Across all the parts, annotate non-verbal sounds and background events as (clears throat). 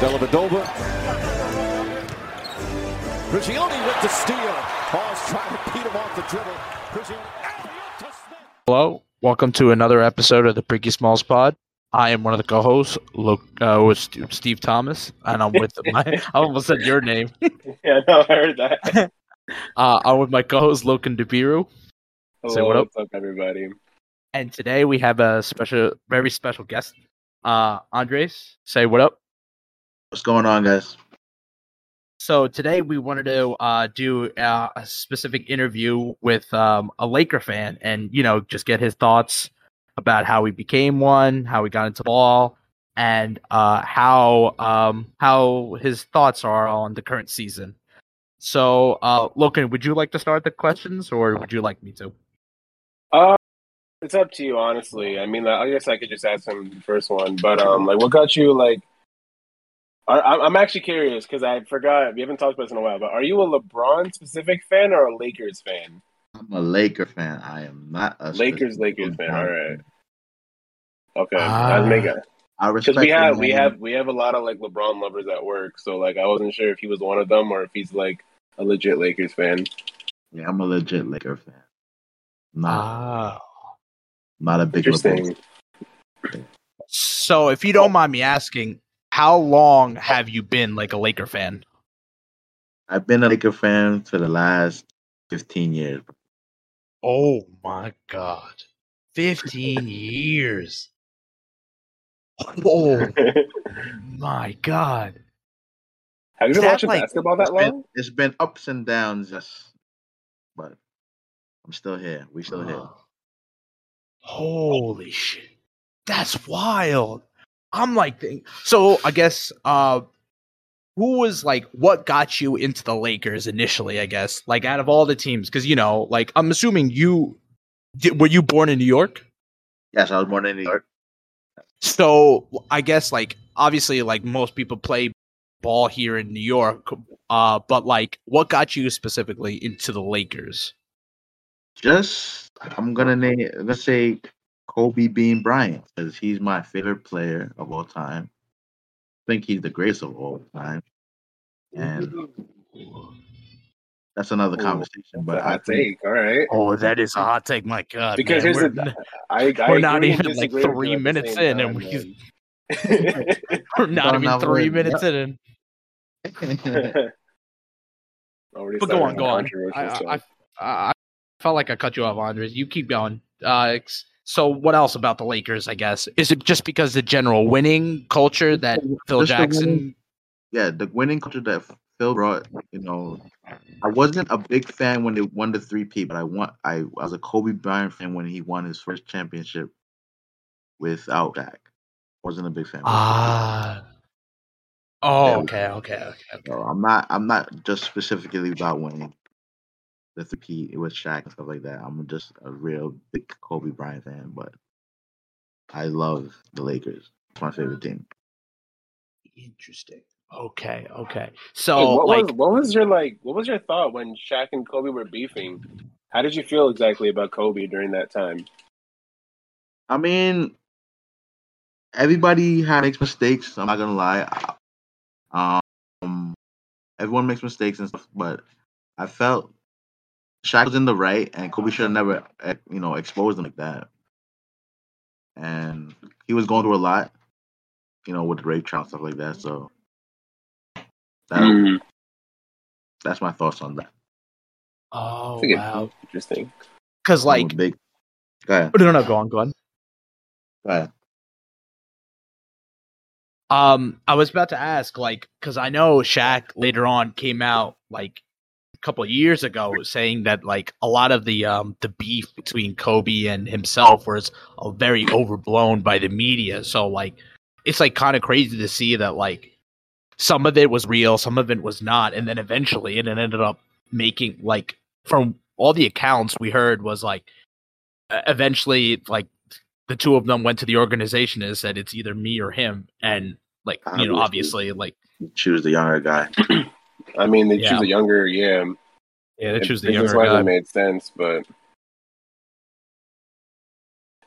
Dellavedova. Prigioni with the steal. Hawes trying to beat him off the dribble. Prigioni. to Smith. Hello, welcome to another episode of the Pricky Smalls Pod. I am one of the co-hosts, Luke, uh, with Steve Thomas, and I'm with my. I almost said your name. (laughs) Yeah, no, I heard that. (laughs) Uh, I'm with my co-host Logan DeBiru, Hello, Say what up. what's up, everybody? and today we have a special, very special guest, uh, Andres. Say what up. What's going on, guys? So today we wanted to uh, do uh, a specific interview with um, a Laker fan, and you know, just get his thoughts about how he became one, how he got into ball, and uh, how um, how his thoughts are on the current season. So, uh, Logan, would you like to start the questions, or would you like me to? Uh, it's up to you, honestly. I mean, I guess I could just ask him the first one, but um, like, what got you like? I, I'm I'm actually curious because I forgot we haven't talked about this in a while. But are you a LeBron specific fan or a Lakers fan? I'm a Laker fan. I am not a Lakers, Lakers fan. LeBron All right. Okay, Ah. I'll make it I because we have we have we have a lot of like LeBron lovers at work. So like, I wasn't sure if he was one of them or if he's like a legit Lakers fan. Yeah, I'm a legit Laker fan. Not Ah. not a big LeBron. Interesting. So, if you don't mind me asking, how long have you been like a Laker fan? I've been a Laker fan for the last 15 years. Oh my god. 15 years. Oh (laughs) my god. Have you been watching like- basketball that It's been, long? it's been ups and downs, just but I'm still here. We still here. Holy shit. That's wild. I'm like think- so I guess uh who was like what got you into the Lakers initially, I guess? Like out of all the teams cuz you know, like I'm assuming you did, were you born in New York? Yes, I was born in New York. So I guess like obviously like most people play ball here in New York, uh, but like what got you specifically into the Lakers? Just I'm gonna name I'm gonna say Kobe Bean Bryant because he's my favorite player of all time. I think he's the greatest of all time. And that's another Ooh, conversation. But But I hot think all right. Oh, that is a hot take, my God. Because man. here's we're, the, I, I we're not even, like, three you at the minutes same in and we (laughs) we're not Don't even three a- minutes in. (laughs) Already But go on, go on. I, I. I, I felt like I cut you off, Andres. You keep going. Uh, ex- so what else about the Lakers? I guess is it just because the general winning culture that Phil Just the Jackson? winning- yeah, the winning culture that Phil brought, you know, I wasn't a big fan when they won the three-peat, but I want I, I was a Kobe Bryant fan when he won his first championship without Jack. Wasn't a big fan. Ah. Oh, Yeah. okay, okay, okay. okay. So I'm not I'm not just specifically about winning the three P with Shaq and stuff like that. I'm just a real big Kobe Bryant fan, but I love the Lakers. It's my favorite team. Interesting. Okay, okay. Hey, So, what like, was what was your like what was your thought when Shaq and Kobe were beefing? How did you feel exactly about Kobe during that time? I mean, everybody had makes mistakes. I'm not gonna lie. Um, everyone makes mistakes and stuff, but I felt Shaq was in the right, and Kobe should have never, eh, you know, exposed him like that. And he was going through a lot, you know, with the rape trial and stuff like that. So that, Mm, that's my thoughts on that. oh wow, interesting. because like, big. Go ahead. no, no, go on, go on. Go ahead. Um, I was about to ask, like, because I know Shaq later on came out like a couple of years ago saying that like a lot of the um the beef between Kobe and himself was uh, very overblown by the media. So like, it's like kind of crazy to see that like some of it was real, some of it was not, and then eventually it ended up making like from all the accounts we heard was like eventually like the two of them went to the organization and said it's either me or him and like you know Obviously. obviously like Choose the younger guy. I mean, they Yeah. choose a younger, yeah. yeah they choose the younger guy it made sense, but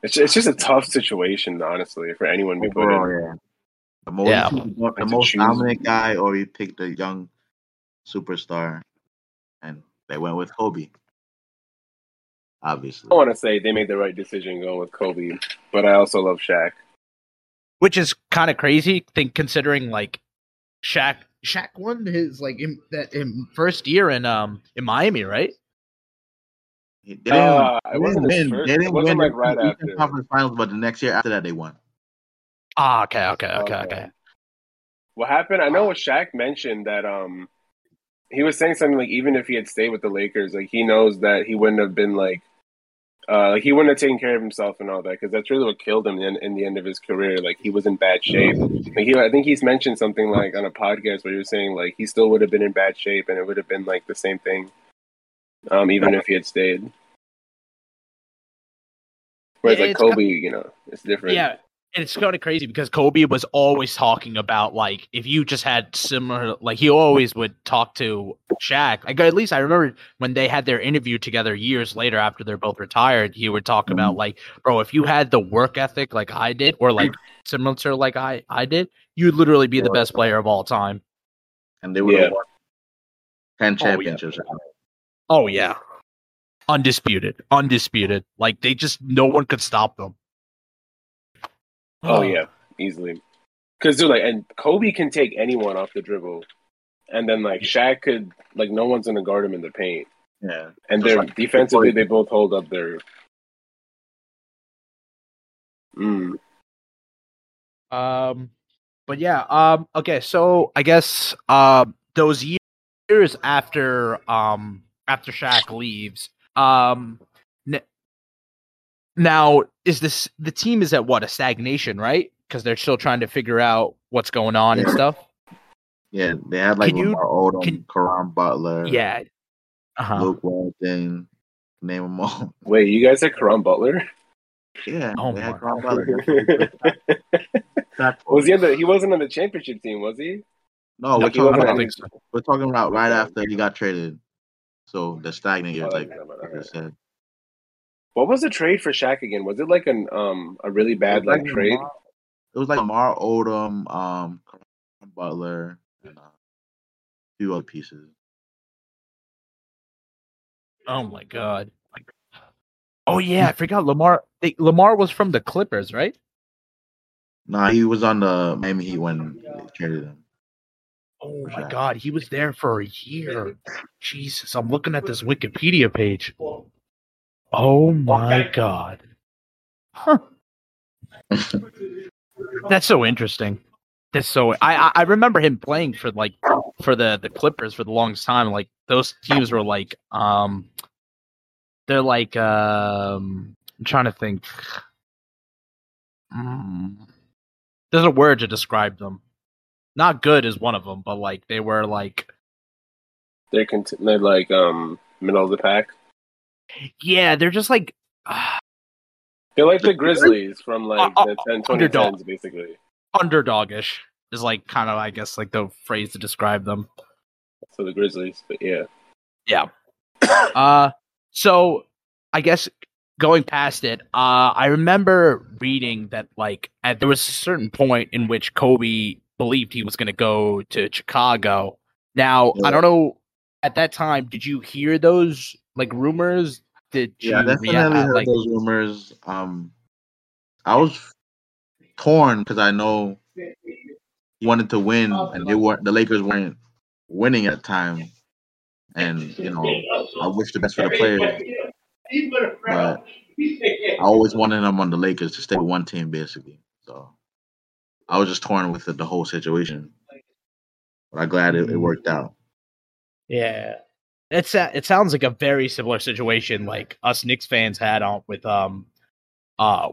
it's it's just a tough situation, honestly, for anyone to be put in. Yeah. The most, Yeah. the to most dominant guy, or you pick the young superstar, and they went with Kobe. Obviously, I want to say they made the right decision going with Kobe, but I also love Shaq. which is kind of crazy. Think considering like Shaq, Shaq won his like in that in first year in um in Miami, right? they didn't, Uh, they it wasn't didn't win. first. They didn't wasn't win like right the after. Conference Finals, but the next year after that they won. Ah, okay, okay, okay, Okay. okay. What happened? I know what Shaq mentioned that um he was saying something like even if he had stayed with the Lakers, like he knows that he wouldn't have been like uh like he wouldn't have taken care of himself and all that because that's really what killed him in, in the end of his career. Like he was in bad shape. Like he, I think he's mentioned something like on a podcast where he was saying like he still would have been in bad shape and it would have been like the same thing, um even if he had stayed. Whereas like It's Kobe, you know, it's different. Yeah, and it's kind of crazy because Kobe was always talking about like if you just had similar, like he always would talk to Shaq. Like at least I remember when they had their interview together years later after they're both retired. He would talk about mm-hmm. like, bro, if you had the work ethic like I did, or like similar to like I I did, you'd literally be the best player of all time. and they would have Yeah. won ten Oh, yeah. championships. Oh yeah, undisputed, undisputed. Like they just no one could stop them. Oh yeah, easily. Because dude, like, and Kobe can take anyone off the dribble, and then like Shaq could, like, no one's gonna guard him in the paint, Yeah, and they're like- Oh, defensively they both hold up their. Mm. Um, but yeah. Um. Okay. So I guess um those years after um after Shaq leaves um now is this the team is at what a stagnation right because they're still trying to figure out what's going on and stuff. yeah, they had like Can you- Lamar Odom, can- Caron Butler, Yeah. Uh-huh. Luke Walton, name them all. (laughs) Wait, you guys said Caron Butler? Yeah, Oh they my had Karan (laughs) was Butler. he the? He wasn't on the championship team, was he? No, No, we're talking about think so. we're talking about right after he got traded. So the stagnant years, Oh, like okay, like I alright. Said. What was the trade for Shaq again? Was it like an um a really bad It was like trade? Lamar- It was like Lamar Odom, um, Butler, and uh, a few other pieces. Oh my god. Oh yeah, I forgot Lamar. They, Lamar was from the Clippers, right? Nah, he was on the Miami Heat when they traded him. Oh my Shaq. god, he was there for a year. Jesus, I'm looking at this Wikipedia page. Oh my god. Huh. (laughs) That's so interesting. That's so I I- I remember him playing for like for the the Clippers for the longest time. Like those teams were like um they're like um I'm trying to think. Mm. There's a word to describe them. Not good is one of them, but like they were like They're, cont- they're like um middle of the pack. Yeah, they're just like (sighs) They're like the Grizzlies from like Uh, uh, the 10, underdog. 2010s, basically. underdogish is like kind of I guess like the phrase to describe them. So the Grizzlies, but yeah. Yeah. (coughs) uh so I guess going past it, uh I remember reading that like at there was a certain point in which Kobe believed he was going to go to Chicago. Now, I don't know at that time did you hear those like rumors? Did you Yeah, I definitely yeah, heard like those rumors. Um, I was torn because I know he wanted to win, and they weren't. The Lakers weren't winning at the time, and you know, I wish the best for the players. But I always wanted them on the Lakers to stay with one team, basically. So I was just torn with the, the whole situation. But I'm glad it, it worked out. Yeah. It's it sounds like a very similar situation like us Knicks fans had on with um uh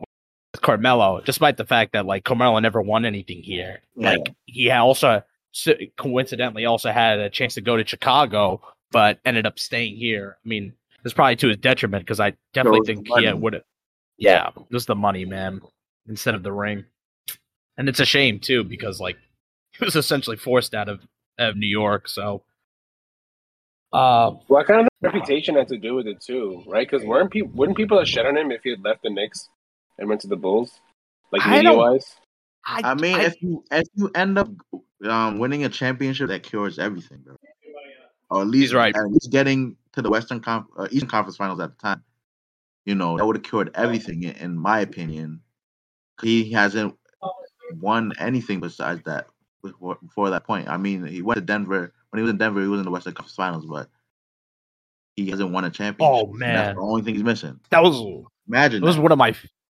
with Carmelo, despite the fact that like Carmelo never won anything here. Yeah. Like he also coincidentally also had a chance to go to Chicago, but ended up staying here. I mean, it's probably to his detriment because I definitely think he money. would have. Yeah, it was the money, man, instead of the ring, and it's a shame too because like (laughs) he was essentially forced out of out of New York. So, um, Well, kind of the reputation had to do with it too, right? Because weren't people wouldn't people have shit on him if he had left the Knicks and went to the Bulls, like I media wise? I, I mean, I- if you if you end up um, winning a championship, that cures everything, bro. Or at least, right. at least getting to the Western Conf- uh, Eastern Conference Finals at the time. You know, that would have cured everything, in, in my opinion. He hasn't won anything besides that before, before that point. I mean, he went to Denver when he was in Denver. He was in the Western Conference Finals, but he hasn't won a championship. Oh, man. that's the only thing he's missing. that was Imagine It was one of my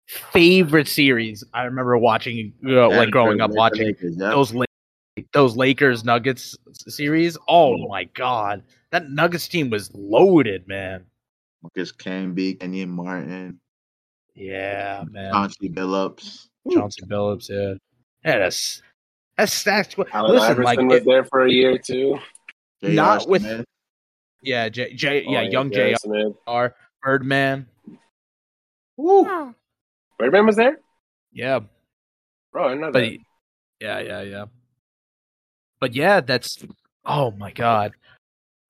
favorite series. I remember watching, uh, like growing up, watching Lakers, yeah. those those Lakers Nuggets series. Oh my god, that Nuggets team was loaded, man. Marcus Camby, Kenyon Martin, Yeah, man. Chauncey Billups. Johnson Phillips, yeah, yeah. That's that's stacked. squad. Allen Iverson, like, was it- there for a year too. J.R. Not with- Smith. yeah, J, J Oh, yeah, young J.R. Jr. Birdman, Woo. Birdman was there, yeah, bro. I didn't know but that. he- yeah, yeah, yeah. But yeah, that's oh my god.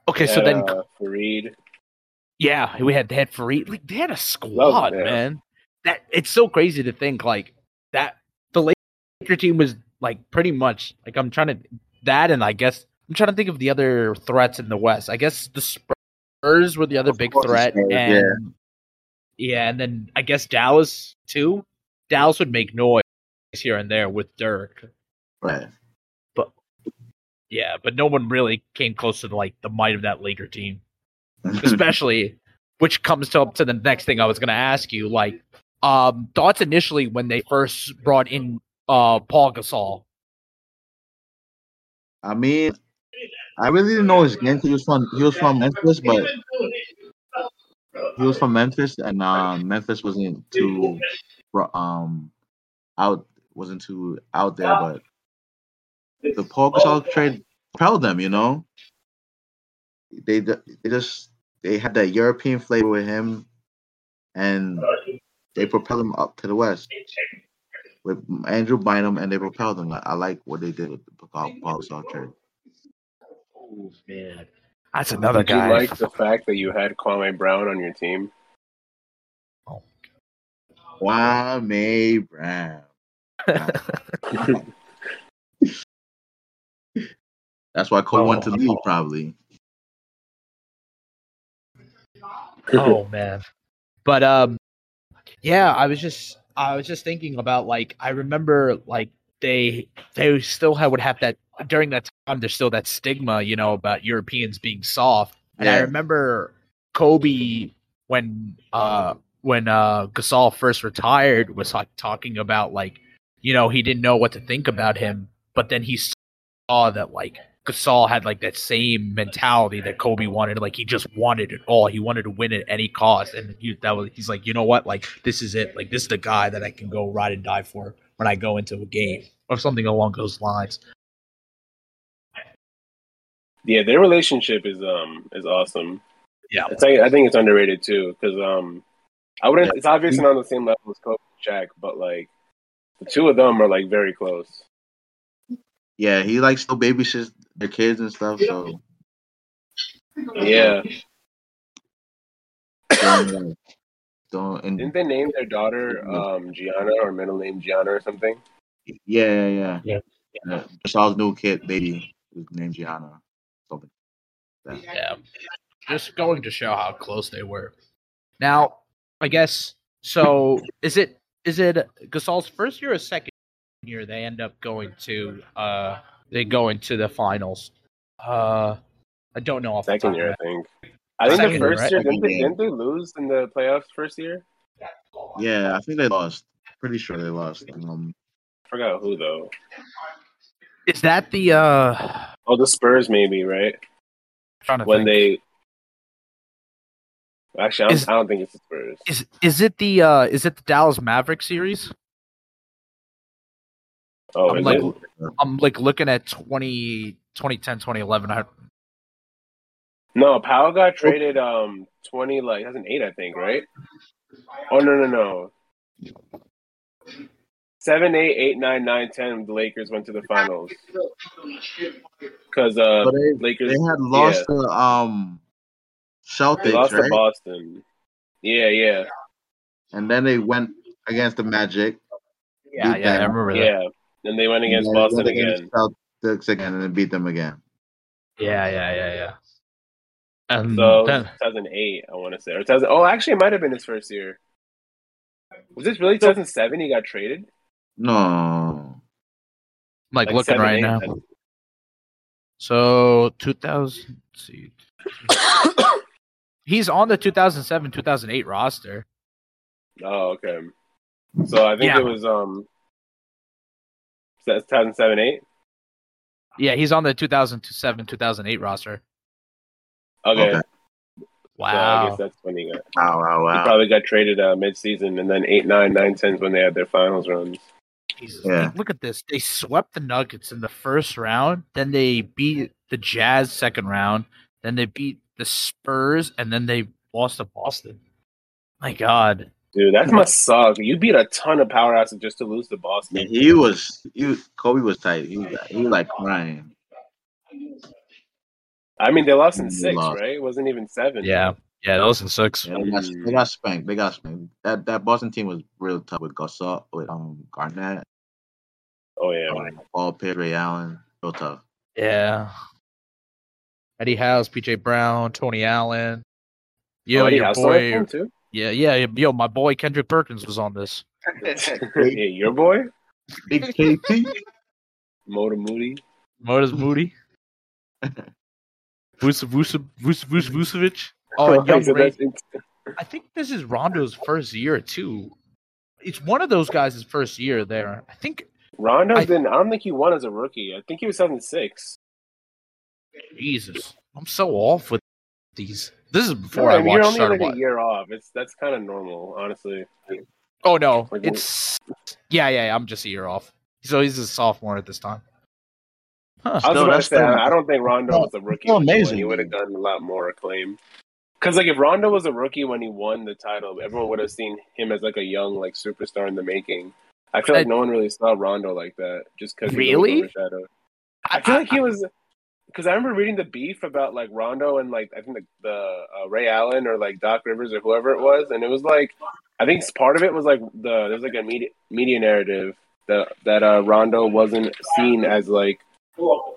Okay, so then uh, Faried. Yeah, we had they had Faried. Like they had a squad, yeah. man. That it's so crazy to think like that. The Laker team was like pretty much like I'm trying to that, and I guess I'm trying to think of the other threats in the West. I guess the Spurs were the other Of big threat, and yeah. yeah. and then I guess Dallas too. Dallas would make noise here and there with Dirk. Right. But yeah, but no one really came close to like the might of that Laker team. (laughs) especially which comes to up to the next thing I was going to ask you like um thoughts initially when they first brought in uh Pau Gasol I mean, I really didn't know his game. He was from he was from Memphis, but he was from Memphis, and um, Memphis wasn't too um out wasn't too out there, but the Pau Gasol trade propelled them. You know, they they just they had that European flavor with him, and they propelled him up to the West with Andrew Bynum, and they propelled them. I, I like what they did with the Pau Pau Gasol oh man that's another Did you guy like the fact that you had Kwame Brown on your team? Kwame Brown. (laughs) That's why Cole wanted to leave, probably. oh man but um yeah I was just I was just thinking about like I remember like they they still had, would have that during that time there's still that stigma you know about Europeans being soft. And I remember Kobe when uh when uh Gasol first retired was like talking about like you know he didn't know what to think about him, but then he saw that like Gasol had like that same mentality that Kobe wanted. Like he just wanted it all. He wanted to win at any cost, and he that was he's like you know what like this is it. Like this is the guy that I can go ride and die for when I go into a game or something along those lines. Yeah, their relationship is um is awesome. Yeah. It's like, I think it's underrated too because um I wouldn't. It's obviously not on the same level as Kobe and Shaq, but like the two of them are like very close. Yeah, he like still babysits their kids and stuff. So Yeah, don't, don't and didn't they name their daughter um Gianna or middle name Gianna or something? yeah, yeah, yeah. Yeah. yeah. Gasol's new kid, baby, was named Gianna. Something. like. Yeah. Just going to show how close they were. Now, I guess so is it is it Gasol's first year or second year they end up going to uh they go into the finals? Uh I don't know off the Second top year, of I think. I think Second the year, first right? year didn't they, didn't they lose in the playoffs first year? Yeah, I think they lost. Pretty sure they lost. Um, I forgot who though. Is that the uh Oh, the Spurs maybe right trying to when think. they. Actually, I'm, Is- I don't think it's the Spurs. is is it the uh is it the Dallas Maverick series? Oh, I'm like it? I'm like looking at 20 2010 2011 I, No, Powell got traded um twenty like 2008, I think, right? Oh no no no. Seven, eight, eight, nine, nine, ten. The Lakers went to the finals because uh but they, Lakers they had lost to um they Celtics, lost to right? Boston. Yeah, yeah, And then they went against the Magic. yeah Beat yeah I remember that. yeah. Then they went against And Boston then again. Celtics again, and then beat them again. Yeah, yeah, yeah, yeah. And So then, 2008, I want to say, or 2000. Oh, actually, it might have been his first year. Was this really 2007? He got traded. No, like, looking seven, right eight, now. then. So 2000. let's see. (coughs) He's on the 2007 2008 roster. Oh, okay. So I think Yeah. it was um. So that's 2007, eight. Yeah, he's on the 2007 2008 roster. Okay. Okay. So I Wow. guess that's when he got. wow, wow, He wow. probably got traded uh, mid-season, and then 8 9, 9 10 when they had their finals runs. Jesus. Yeah. Like, look at this. They swept the Nuggets in the first round, then they beat the Jazz second round, then they beat the Spurs, and then they lost to Boston. My God. Dude, that (laughs) must suck. You beat a ton of powerhouses just to lose to Boston. Yeah, he was, he was, Kobe was tight. He was, he was like crying. I mean, they lost in They six, lost. right? It wasn't even seven. Yeah. Yeah, those in six. Yeah, they, got, they got spanked. They got spanked. That that Boston team was real tough with Gasol, with um Garnett, Oh yeah. um, Paul Pierce, Ray Allen, real tough. Yeah. Eddie House, PJ Brown, Tony Allen. Yeah, oh, Eddie your House on that boy. Team, too. Yeah, yeah, yo, my boy Kendrick Perkins was on this. yeah, your boy, Big KP. Motor Moody. Modus Moody. (laughs) Vuce, Vuce, Vuce, Vuce, Vucevic. Oh, and young So Ray. I think this is Rondo's first year too. It's one of those guys' first year there. I think Rondo's I- been. I don't think he won as a rookie. I think he was 2006. Jesus, I'm so off with these. This is before No, I I mean, you're watched only started like a year off. It's that's kind of normal, honestly. Oh no, Like, it's yeah, yeah. I'm just a year off. So he's a sophomore at this time. Huh. I was Still, about to say, still- I I don't think Rondo still- was a rookie. still when he won. amazing. He would have gotten a lot more acclaim. Because like if Rondo was a rookie when he won the title, everyone would have seen him as like a young like superstar in the making. I feel like I- no one really saw Rondo like that, just because Really? overshadowed. I feel like he was because I remember reading the beef about like Rondo and like I think the, the uh, Ray Allen or like Doc Rivers or whoever it was, and it was like I think part of it was like the there's like a media media narrative that that uh, Rondo wasn't seen as like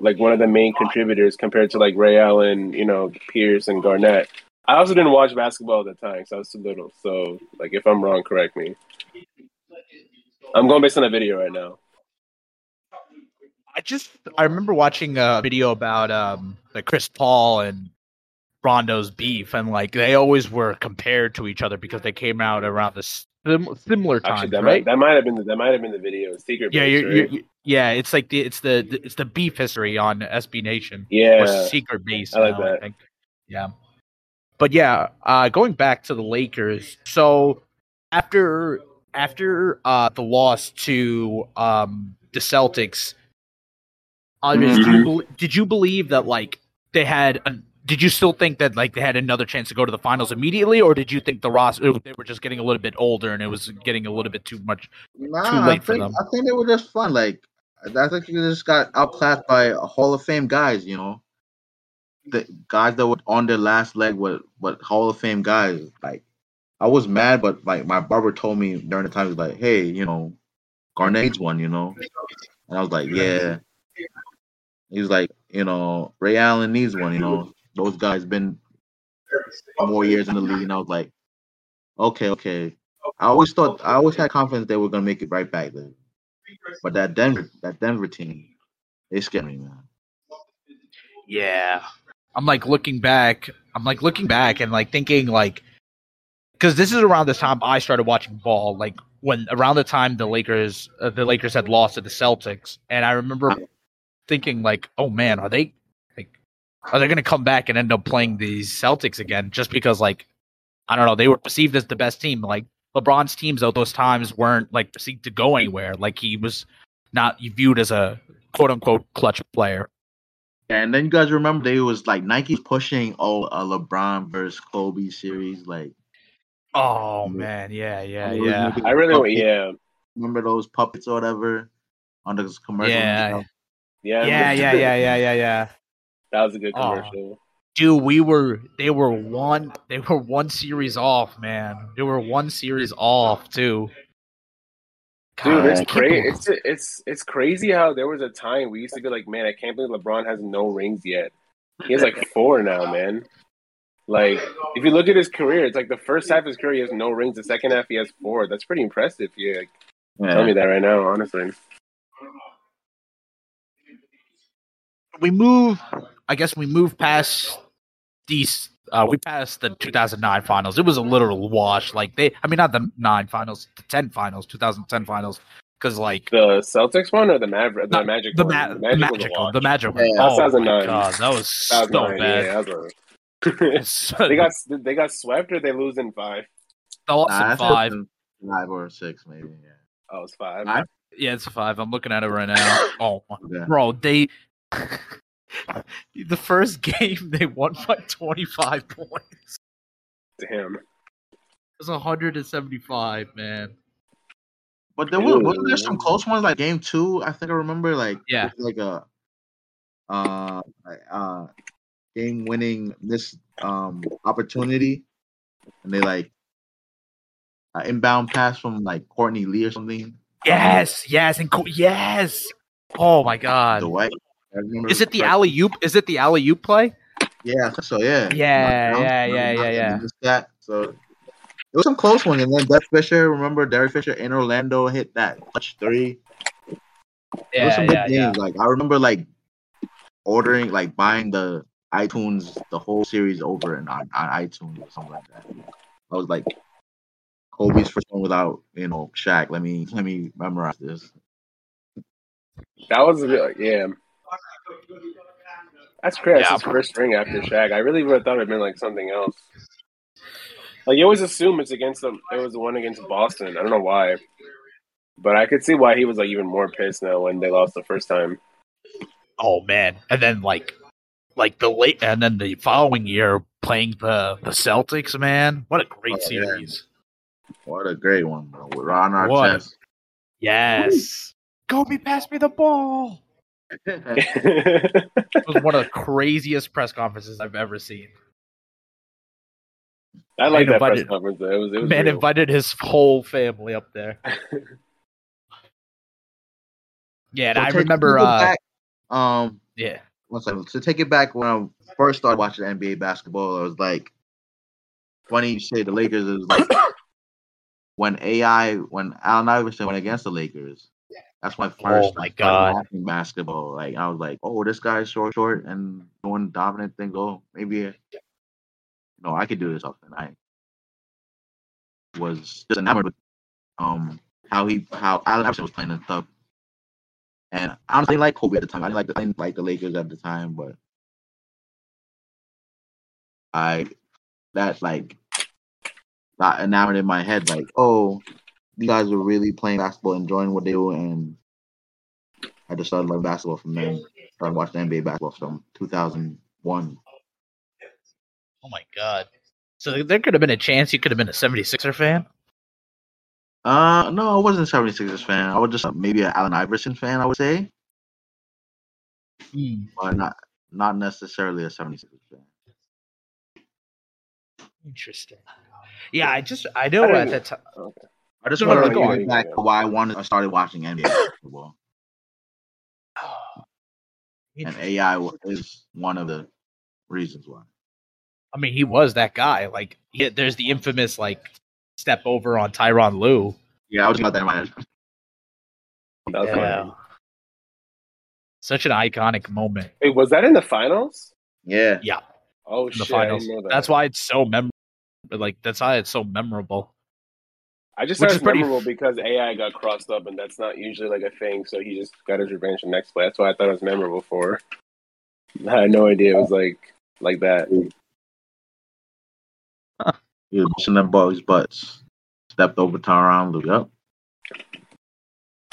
like one of the main contributors compared to like Ray Allen, you know, Pierce and Garnett. I also didn't watch basketball at the time, so I was too little. So like if I'm wrong, correct me. I'm going based on a video right now. I just I remember watching a video about um like Chris Paul and Rondo's beef, and like they always were compared to each other because they came out around this sim- similar times, Actually, that right? might that might have been the, that might have been the video. Secret. yeah, Base, you're, right? you're, yeah, it's like the it's the it's the beef history on SB Nation yeah. or Secret Base. I like now, that. think. Yeah, but yeah, uh, going back to the Lakers. So after after uh, the loss to um, the Celtics, uh, did, you, did you believe that like they had? A, did you still think that like they had another chance to go to the finals immediately, or did you think the roster they were just getting a little bit older and it was getting a little bit too much? Nah, Too I late for think them. I think they were just fun. Like I think you just got outclassed by Hall of Fame guys. You know, the guys that were on their last leg were but Hall of Fame guys. Like I was mad, but like my barber told me during the time, he's like, "Hey, you know, Garnett's one." You know, and I was like, "Yeah." He was like, "You know, Ray Allen needs one." You know, those guys been more years in the league, and I was like, "Okay, okay." I always thought I always had confidence they were gonna make it right back there. But that Denver that Denver team, they scared me, man. Yeah. I'm like looking back. I'm like looking back and like thinking like because this is around the time I started watching ball. Like when around the time the Lakers uh, the Lakers had lost to the Celtics, and I remember thinking like, oh man, are they like are they gonna come back and end up playing these Celtics again? Just because like I don't know, they were perceived as the best team. Like LeBron's teams at those times weren't like perceived to go anywhere. Like he was not viewed as a quote unquote clutch player. And then you guys remember they was like Nike's pushing oh a LeBron versus Kobe series. Like Oh man, yeah, yeah, yeah. I really puppets- yeah remember those puppets or whatever on those commercials. and Yeah. Yeah Yeah, yeah, yeah, yeah, yeah, yeah. That was a good Oh. commercial. Dude, we were they were one they were one series off, man. They were one series off too. Dude, it's crazy. It's it's it's crazy how there was a time we used to be like, man, I can't believe LeBron has no rings yet. He has like (laughs) four now, man. Like, if you look at his career, it's like the first half of his career he has no rings. The second half he has four. That's pretty impressive. You like, tell me that right now, honestly. We move. I guess we move past these. Uh, we passed the 2009 finals. It was a literal wash. Like they, I mean, not the nine finals, the 10 finals, 2010 finals, because like The Celtics one or the Maverick, the No, Magic the, one. ma- the was a magic, one, wash. the magic one. Yeah, oh my 2009. god, that was so nine, bad. Yeah, that was a- (laughs) (laughs) they got they got swept or they lose in five. they lost Nah, in five. five or six, maybe. Yeah. Oh, it's five. Five? Yeah, it's five. I'm looking at it right now. (coughs) Oh, my- Yeah. bro, they. (laughs) the first game they won by 25 points. Damn. It was 175, man. But there was wasn't there some close ones like game two? I think I remember like Yeah. like a uh uh game winning this um opportunity, and they like uh, inbound pass from like Courtney Lee or something. Yes, yes, and co- yes. Oh my god. Dwight. I remember Is it the alley oop? Is it the alley oop play? Yeah, so yeah. Yeah, Knockdown, yeah, yeah, yeah, yeah. That so it was some close ones, and then Derek Fisher. Remember Derek Fisher in Orlando hit that touch three. It was some good games. Like I remember like ordering like buying the iTunes the whole series over and on, on iTunes or something like that. I was like Kobe's first one without, you know, Shaq. Let me let me memorize this. That was a bit, yeah. That's crazy. That's Yeah. his first ring after Shaq. I really would have thought it'd been like something else. Like you always assume it's against them. It was the one against Boston. I don't know why, but I could see why he was like even more pissed now when they lost the first time. Oh man. And then like like the late and then the following year playing the the Celtics, man. What a great Oh, yeah. series. What a great one, bro. With Ron What? chest. Yes. Kobe, pass me the ball. (laughs) (laughs) It was one of the craziest press conferences I've ever seen. I like Man that press conference. Though. It was. It was Man real. invited his whole family up there. (laughs) Yeah, and So I take- remember take it uh back, um yeah. one second. To take it back when I first started watching NBA basketball, it was like funny you say the Lakers is like (coughs) when AI when Allen Iverson went against the Lakers. That's my first Oh my God. basketball. Like I was like, oh, this guy's short, short, and doing dominant things. Oh, maybe, you know, I could do this something. I was just enamored with um how he how Allen Iverson was playing and stuff. And I honestly like Kobe at the time. I didn't like the, I didn't like the Lakers at the time, but I that like got enamored in my head. Like, oh, these guys were really playing basketball, enjoying what they were, and I just started loving basketball from then. Started watching NBA basketball from 2001. Oh my god. So there could have been a chance you could have been a 76er fan? Uh, no, I wasn't a 76ers fan. I was just uh, maybe an Allen Iverson fan. I would say, but not not necessarily a 76ers fan. Interesting. Yeah, I just I know I at didn't- that time. Okay. I just No, no, wanted no, to go go back to why I wanted I started watching NBA (sighs) basketball, (sighs) and AI wa- is one of the reasons why. I mean, he was that guy. Like, he, there's the infamous like step over on Tyronn Lue. Yeah, I was about that in my head. That was funny. Such an iconic moment Wait, was that in the finals? Yeah, Yeah. Oh in the shit! I finals. didn't know that. That's why it's so memorable. Like, that's why it's so memorable. I just Which thought is it's pretty- memorable because AI got crossed up, and that's not usually like a thing. So he just got his revenge the next play. That's why I thought it was memorable for. I had no idea it was like like that. he was busting them boys' butts. Stepped over Tyronn Lue. Yep.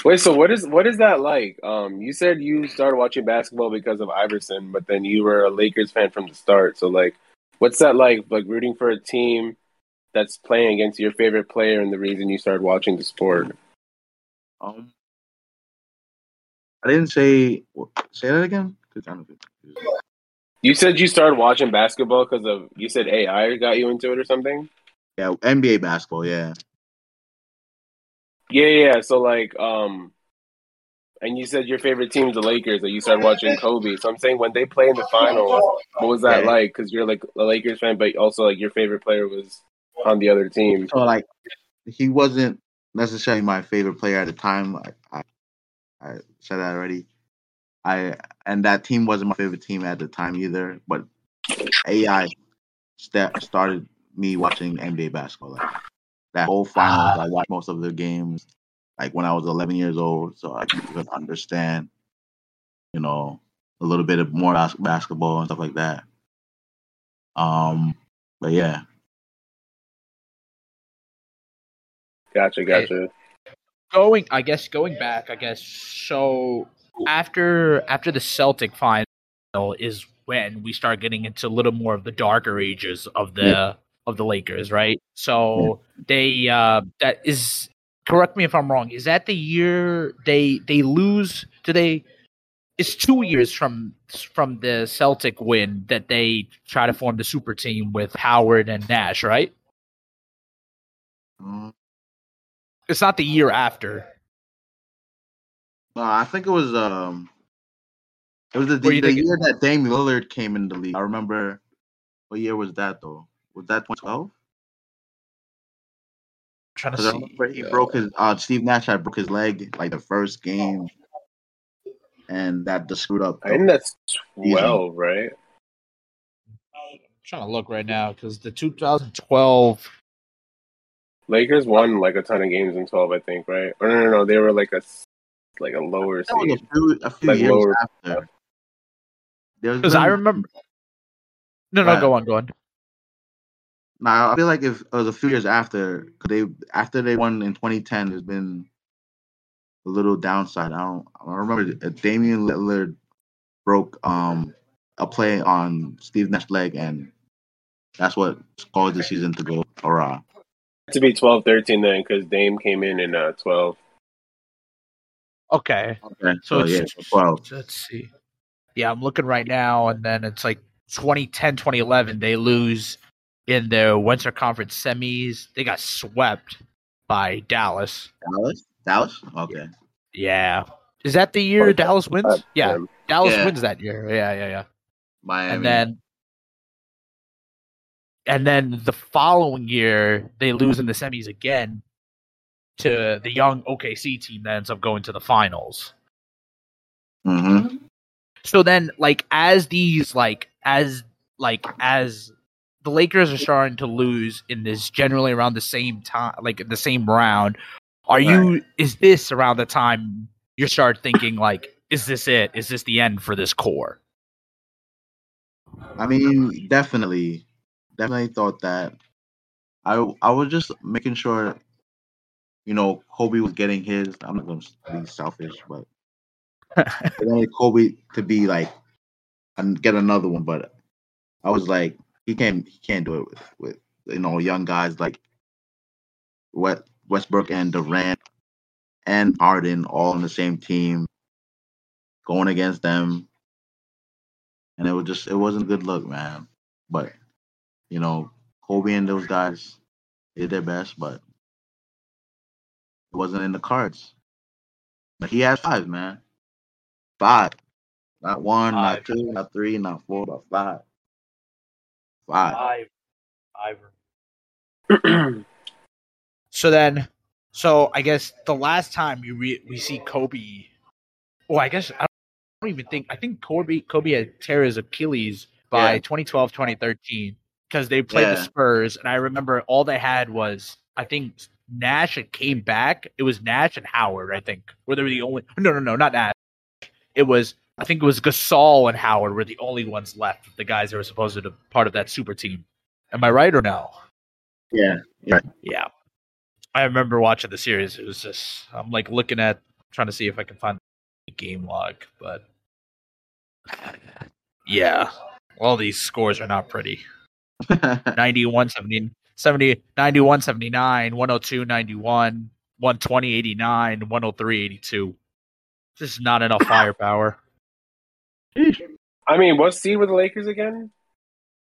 Wait, so what is what is that like? Um, you said you started watching basketball because of Iverson, but then you were a Lakers fan from the start. So like, what's that like? Like rooting for a team that's playing against your favorite player, and the reason you started watching the sport. Um, I didn't say say that again. You said you started watching basketball because of you said AI got you into it or something. Yeah, NBA basketball. Yeah, Yeah, yeah. So like, um, and you said your favorite team's the Lakers. That you started watching Kobe. So I'm saying when they play in the finals, what was that Yeah. like? Because you're like a Lakers fan, but also like your favorite player was on the other team. So like, he wasn't necessarily my favorite player at the time. I, I, I said that already. I and that team wasn't my favorite team at the time either. But AI sta- started me watching NBA basketball. Like that whole finals, I watched most of the games. Like when I was 11 years old, so I could understand, you know, a little bit of more bas- basketball and stuff like that. Um, but yeah, Gotcha, gotcha. going i guess going back i guess so after after the celtic final is when we start getting into a little more of the darker ages of the of the lakers right? So they uh that is correct me if i'm wrong is that the year they they lose do they it's two years from from the celtic win that they try to form the super team with howard and nash right? Mm, it's not the year after No, I think it was um, it was the, What do you the year that Dame Lillard came in the league. I remember. What year was that though? Was that 2012? trying to see he uh, broke his. Uh, Steve Nash had broke his leg like the first game, and that just screwed up. I think that's twelve, right? I'm trying to look right now because the 2012 Lakers won like a ton of games in twelve, I think, right? Or no, no, no, they were like a s- like a lower that was seed. a few, a few Like years lower- after. There's because I remember. No, no, Right. go on, go on. Nah, I feel like if it was a few years after, 'cause they after they won in 2010, there's been a little downside. I don't. I remember Damian Lillard broke um a play on Steve Nash's leg, and that's what caused the season to go awry. To be 12-13 then, because Dame came in in uh, twelve. Okay, Okay, so so, yeah, it's, so 12. let's see. Yeah, I'm looking right now, and then it's like 2010, 2011. They lose in their Western Conference semis. They got swept by Dallas. Dallas, Dallas. Okay, Yeah, is that the year Dallas wins? Uh, Yeah, um, Dallas Yeah. wins that year. Yeah, yeah, yeah. Miami. and then and then the following year they lose in the semis again to the young OKC team that ends up going to the finals. hmm So then like as these like as like as the Lakers are starting to lose in this generally around the same time like the same round, are you is this around the time you start thinking like is this it? Is this the end for this core? I mean, definitely, definitely thought that. I I was just making sure, you know, Kobe was getting his. I'm not going to be selfish, but (laughs) I wanted Kobe to be like and get another one. But I was like, he can't he can't do it with, with you know young guys like West, Westbrook and Durant and Harden all on the same team, going against them, and it was just it wasn't a good look, man. But you know, Kobe and those guys did their best, but it wasn't in the cards. But he has five, man. Five. Not one, Five. not two, not three, not four, but five. Five. Five. Five. (clears throat) So then, so I guess the last time you re- we see Kobe, well, I guess I don't even think I think Kobe Kobe had tear his Achilles by Yeah. 2012 2013 because they played the Spurs and I remember all they had was I think Nash had came back. It was Nash and Howard. I think were they were the only no no no not Nash. It was I think it was Gasol and Howard were the only ones left. The guys that were supposed to be part of that super team. Am I right or no? Yeah. Yeah. I remember watching the series. It was just I'm like looking at trying to see if I can find the game log, but yeah. All these scores are not pretty. (laughs) 91 70, 70 91 79, 102 91, 120 89, 103 82. Just not enough (coughs) firepower. I mean, what seed were the Lakers again?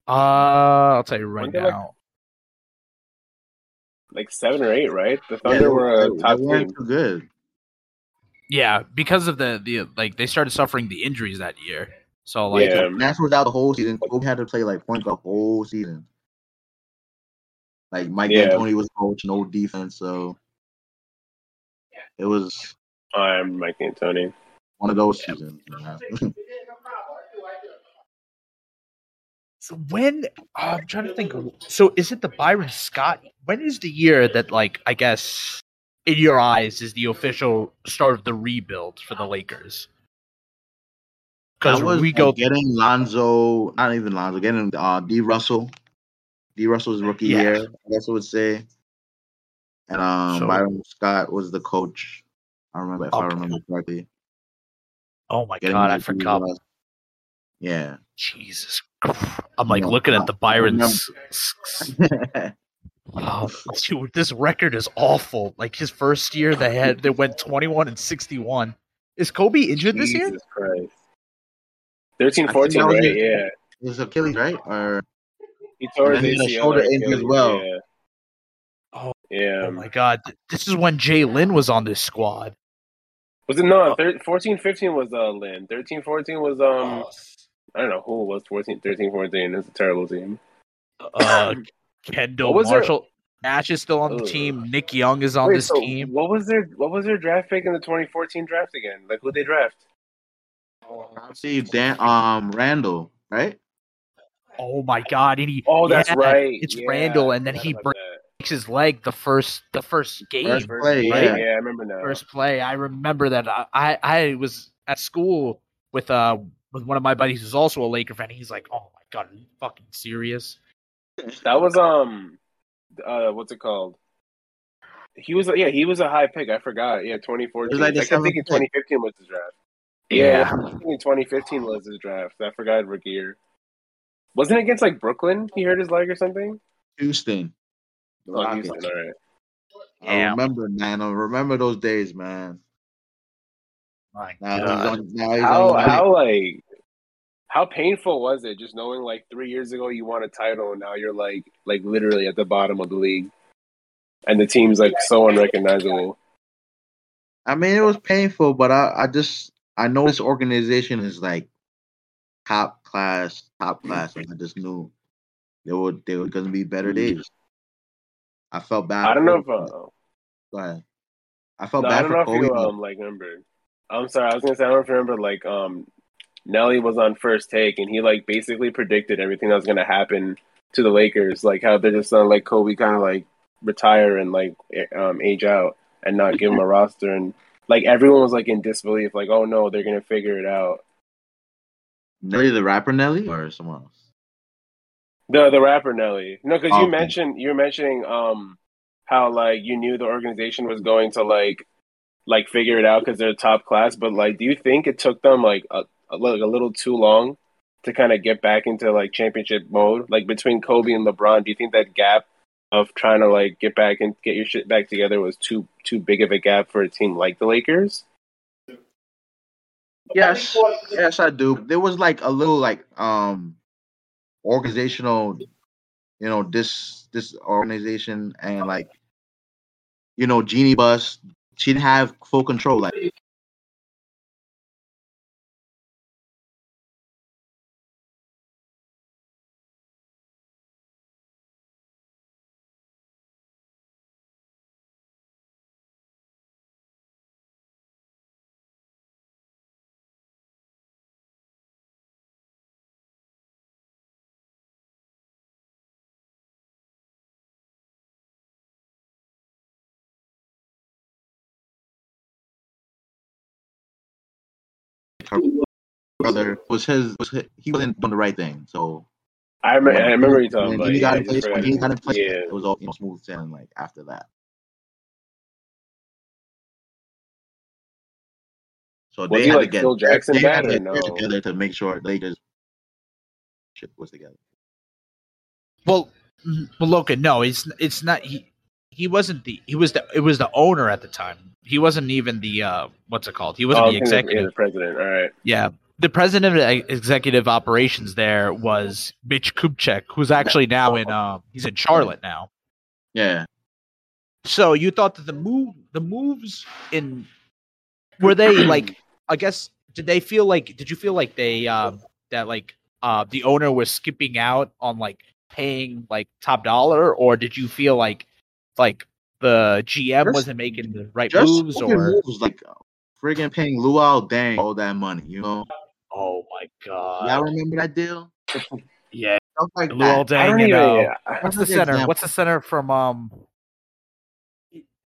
Uh, I'll tell you right Weren't like- now. like seven or eight, right? The Thunder they were a they top weren't team. too good. Yeah, because of the the like they started suffering the injuries that year. So like Yeah. Nash was out the whole season. Kobe had to play like point the whole season. Like Mike Yeah. D'Antoni was coach, no defense, so it was I'm Mike D'Antoni. one of those seasons. (laughs) So when uh, I'm trying to think, so is it the Byron Scott? When is the year that, like, I guess, in your eyes, is the official start of the rebuild for the Lakers? Because we go, getting Lonzo, not even Lonzo, getting uh, D Russell, D Russell's rookie Yeah. year, I guess I would say. And um, So- Byron Scott was the coach. I remember if I remember correctly. oh my Getting god, I forgot. Russ- Yeah. Jesus, I'm like Yeah, looking at the Byron's. (laughs) Oh, dude, this record is awful. Like his first year, they had they went 21 and 61. Is Kobe injured this year? Christ. 13, I think 14, that was right? it. Yeah. it was Achilles, right? Or He tore his then he a ACL shoulder injury as well. Yeah. Oh, Yeah. Oh my god, this is when Jay Lin was on this squad. Was it no? Thir- 14, 15 was uh, Lin. 13, 14 was um. I don't know who it was 14, 13, 14. It's a terrible team. uh, (coughs) Kendall What was their- Marshall. Nash is still on the Ugh. team. Nick Young is on Wait, this so team. What was their What was their draft pick in the twenty fourteen draft again? Like who they draft? I see Dan um Randle, right? Oh my god! And he, Oh, that's yeah, right. It's Yeah, Randle, and then he breaks that. his leg the first the first game, First First play, game, yeah. yeah, I remember now. first play. I remember that. I, I I was at school with uh with one of my buddies who's also a Laker fan. He's like, "Oh my god, are you fucking serious?" That was um, uh, what's it called? He was yeah, he was a high pick. I forgot. Yeah, twenty fourteen. like the I kept thinking seventh twenty fifteen was his draft. Yeah. Yeah, I was thinking twenty fifteen was his draft. I forgot rookie year. Wasn't it against like Brooklyn? He hurt his leg or something. Houston. Oh, Rockets. Houston. All right. I remember, man. I remember those days, man. My Now he's God. on. Now he's How on. how like how painful was it just knowing like three years ago you won a title and now you're like like literally at the bottom of the league, and the team's like so unrecognizable. I mean, it was painful, but I, I just I know this organization is like top class, top class, and I just knew there were there were gonna be better days. I felt bad. I don't know if uh, Go ahead. I felt no, I bad don't for know if Kobe. you um like remember. I'm sorry, I was gonna say I don't know if you remember like um Nelly was on first take and he like basically predicted everything that was gonna happen to the Lakers, like how they're just gonna let Kobe kind of like retire and like um age out and not give him a roster and like everyone was like in disbelief, like oh no, they're gonna figure it out. Nelly the rapper Nelly or someone else? The the rapper Nelly. No, because you Okay. mentioned you were mentioning um how like you knew the organization was going to like like figure it out because they're top class, but like, do you think it took them like a a, like, a little too long to kind of get back into like championship mode? Like between Kobe and LeBron, do you think that gap of trying to like get back and get your shit back together was too too big of a gap for a team like the Lakers? Yes, yes, I do. There was like a little like um organizational, you know, this this organization and like you know, Jeanie Buss, she didn't have full control. Like her brother was his was his, he wasn't doing the right thing. So I remember, I remember you when talking about. Jeanie Yeah, got I in place, when forgot. Got in place, Yeah. it was all you know smooth sailing. Like after that. So Was they he had to get Phil Jackson they had to get no? together to make sure they just shit was together. Well, mm, well, Loka, no, it's it's not. He he wasn't the he was the it was the owner at the time. He wasn't even the uh what's it called? He wasn't Oh, the I yeah, executive. the president. All right. Yeah. The president of executive operations there was Mitch Kupchak, who's actually now in uh he's in Charlotte now. Yeah. So you thought that the move, the moves in, were they (clears throat) like? I guess did they feel like? Did you feel like they um that like uh the owner was skipping out on like paying like top dollar, or did you feel like like the GM Just- wasn't making the right Just moves, fucking or moves like friggin' paying Luol Deng all that money. You know, oh my god, y'all remember that deal? (laughs) yeah, like Luol that. I Deng don't and uh, yeah. what's the center? example. What's the center from um?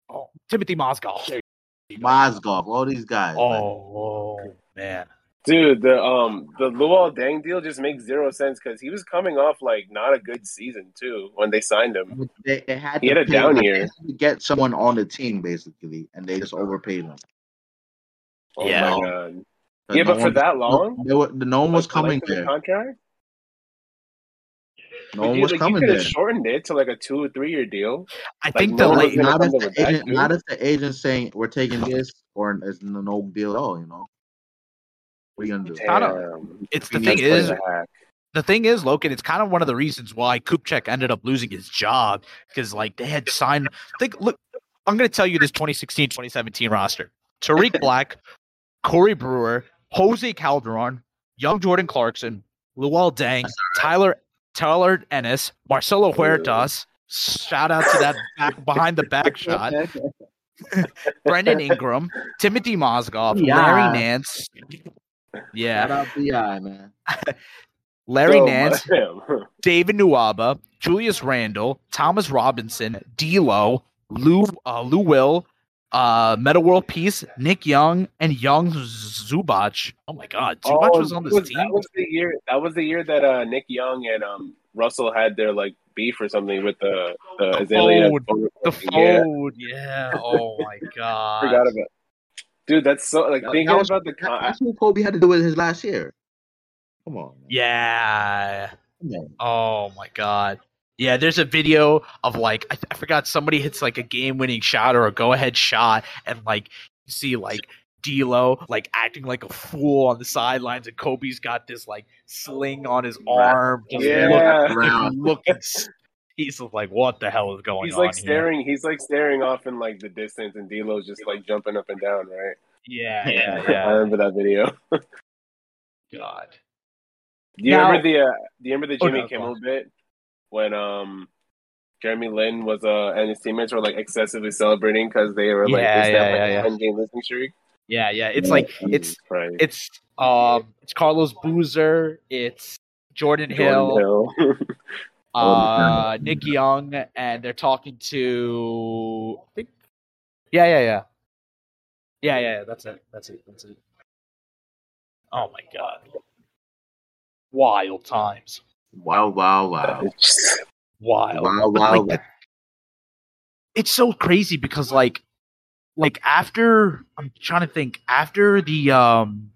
Oh, Timothy Mozgov. Mozgov, all these guys. Oh, like, oh man. Dude, the um the Luol Deng deal just makes zero sense because he was coming off like not a good season too when they signed him. they, they had He to had a down they year. to get someone on the team basically, and they just overpaid him. Oh Yeah. my god. But Yeah, no but for one- that long, they were, no one was Like, coming length the there. Contract? No one was like, coming you there. shortened it to like a two or three year deal. I Like, think no the one was late. Not come if the agent, not if the agent saying we're taking this or it's no, no deal at all. You know, what are you gonna do? Damn. It's the thing is the hack. the thing is, Lokin. It's kind of one of the reasons why Kupchak ended up losing his job because like they had signed. Think, look, I'm going to tell you this 2016-2017 roster: Tarik (laughs) Black, Corey Brewer, Jose Calderon, young Jordan Clarkson, Luol Deng, Tyler Tyler Ennis, Marcelo Huertas. Shout out to that back behind the back shot. (laughs) Brandon Ingram, Timothy Mozgov, Yeah. Larry Nance. Yeah, Shout out Bi man. (laughs) Larry So, Nance. (laughs) David Nwaba, Julius Randle, Thomas Robinson, D'Lo, Lou uh, Lou Will, uh, Metta World Peace, Nick Young, and Young Zubac. Oh my God, Zubac Oh, was on this was- team. That was the year. That was the year that uh, Nick Young and um, Russell had their like beef or something with the the The Azalea. Fode. Fode The thing. Yeah, fold, yeah. Oh my (laughs) God. forgot about. Dude, that's so like That- thinking that was- about the That- con- That's what Kobe had to do with his last year. Come on. man. Yeah. Come on. Oh my god. Yeah, there's a video of like I, I forgot somebody hits like a game-winning shot or a go-ahead shot, and like you see like D'Lo like acting like a fool on the sidelines, and Kobe's got this like sling on his arm, just Yeah. (laughs) looking, like, looking. S- He's just like, what the hell is going He's on He's like here? staring. He's like staring off in like the distance, and D'Lo's just like jumping up and down. Right? Yeah, yeah, yeah. I remember that video. (laughs) God. Do you Now- remember the uh, Do you remember the Oh, Jimmy no, go Kimmel bit when um Jeremy Lin was uh and his teammates were like excessively celebrating because they were like Yeah, they yeah, snapped, like yeah, a yeah. ten game losing streak? Yeah, yeah. It's like it's Jesus Christ. it's um it's Carlos Boozer, it's Jordan, Hill, Jordan Hill. (laughs) uh Nick Young, and they're talking to I think Yeah, yeah, yeah. Yeah, yeah, yeah, that's it. That's it. That's it. Oh my god. Wild times. Wow, wow, wow. Wild. Wow, But, wow, like, wow. it's so crazy because like like after I'm trying to think after the um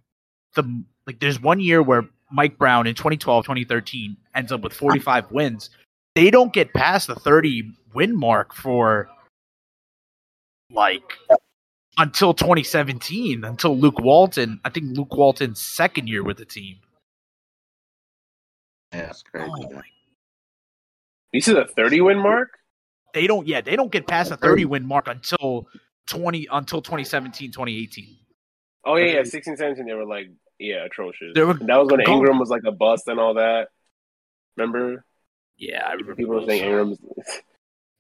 the like there's one year where Mike Brown in 2012 2013 ends up with 45 wins they don't get past the 30 win mark for like until 2017 until Luke Walton I think Luke Walton's second year with the team Yeah, that's crazy. Oh man. my- You see the thirty win mark? they don't yeah they don't get past the 30 win mark until 20 until 2017 2018 Oh yeah, yeah, 16, 17, They were like yeah, atrocious. They were that was when going- Ingram was like a bust and all that. Remember? yeah I remember People were saying Ingram's. (laughs)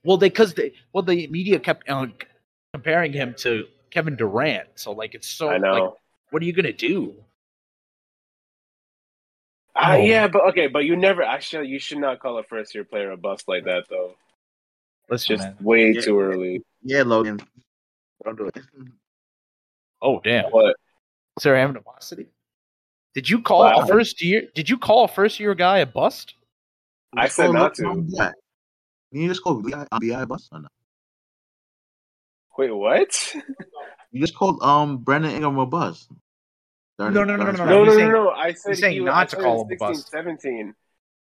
Well, they because they well the media kept uh, comparing him to Kevin Durant, so like it's so I know. like what are you gonna do? Ah, Oh. yeah, but okay, but you never. Actually, you should not call a first year player a bust like that, though. Listen, Just man. way Yeah. too early. Yeah, Lokin. Don't do it. Oh damn, What? is there animosity? Did you call Wow. a first year? Did you call a first year guy a bust? I said not to. BI. You just call BI, BI bus or not? Wait, what? You just called um Brandon Ingram a bus. No, no, no, no, no, No, no, he's no, no. I said saying he not I to call him a bust. 17.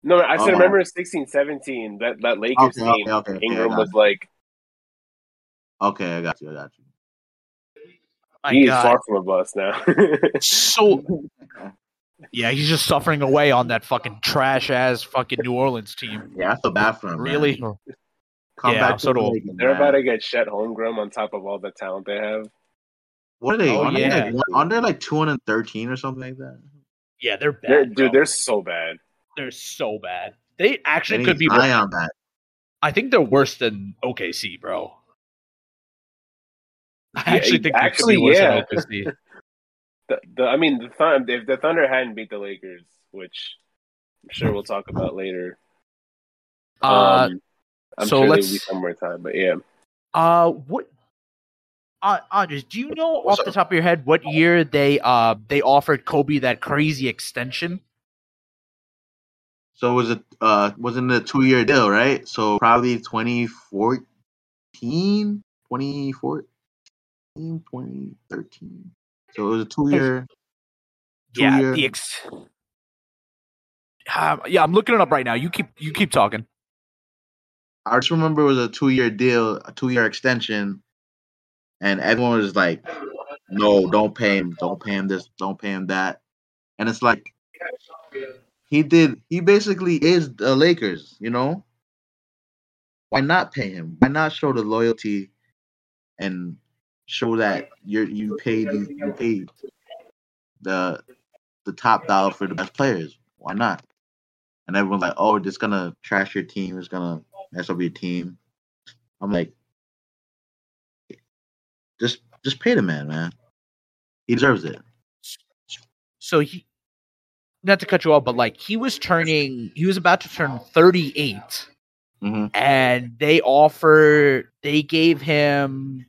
No, I said Oh. remember in 16, 17, that, that Lakers Okay, okay, team, okay, okay, Ingram I was you. like, Okay, I got you. I got you. My he's God. far from a bust now. (laughs) So (laughs) yeah, he's just suffering away on that fucking trash ass fucking New Orleans team. Yeah, I feel bad for him. man. Really? Come oh. Yeah, back so to the They're about to get Chet Holmgren on top of all the talent they have. What are they? Oh, aren't, they yeah. like, one- aren't they like two hundred thirteen or something like that? Yeah, they're bad. They're, dude, they're so bad. they're so bad. They actually They could be. need Worse. on that. I think they're worse than OKC, bro. I Yeah, actually think actually, they could be worse yeah. (laughs) than OKC. The, the I mean, the Thun- if the Thunder hadn't beat the Lakers, which I'm sure we'll talk about later. uh, um, I'm so sure let's- there'll be some more time, but yeah. uh, what? Uh, Andres, do you know off the top of your head what year they uh they offered Kobe that crazy extension? So it was a uh wasn't a two year deal, right? So probably 2014, 2014, 2013. So it was a two year. Yeah, year. the ex. Um, yeah, I'm looking it up right now. You keep you keep talking. I just remember it was a two year deal, a two year extension, and everyone was like, "No, don't pay him, don't pay him this, don't pay him that," and it's like he did. He basically is the Lakers, you know. Why not pay him? Why not show the loyalty and show that you're you paid you paid the the top dollar for the best players? Why not? And everyone's like, "Oh, it's gonna trash your team. It's gonna mess up your team." I'm like, just just pay the man, man. He deserves it. So he, not to cut you off, but like he was turning, he was about to turn 38, hmm and they offered, they gave him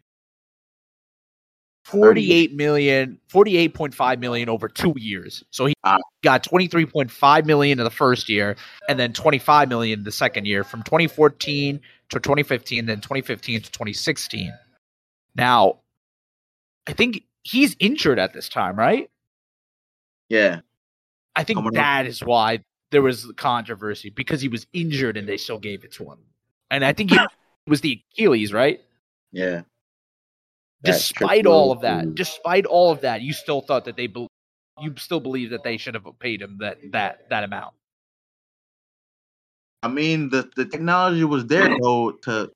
48 million, 48.5 million over two years. So he Ah. got 23.5 million in the first year, and then 25 million the second year from 2014 to 2015, then 2015 to 2016. Now, I think he's injured at this time, right? Yeah, I think up. that is why there was controversy because he was injured and they still gave it to him. And I think he (clears throat) was the Achilles, right? yeah. That despite all of that, Achilles. despite all of that, you still thought that they, bel you still believe that they should have paid him that that that amount. I mean, the the technology was there (clears throat) though to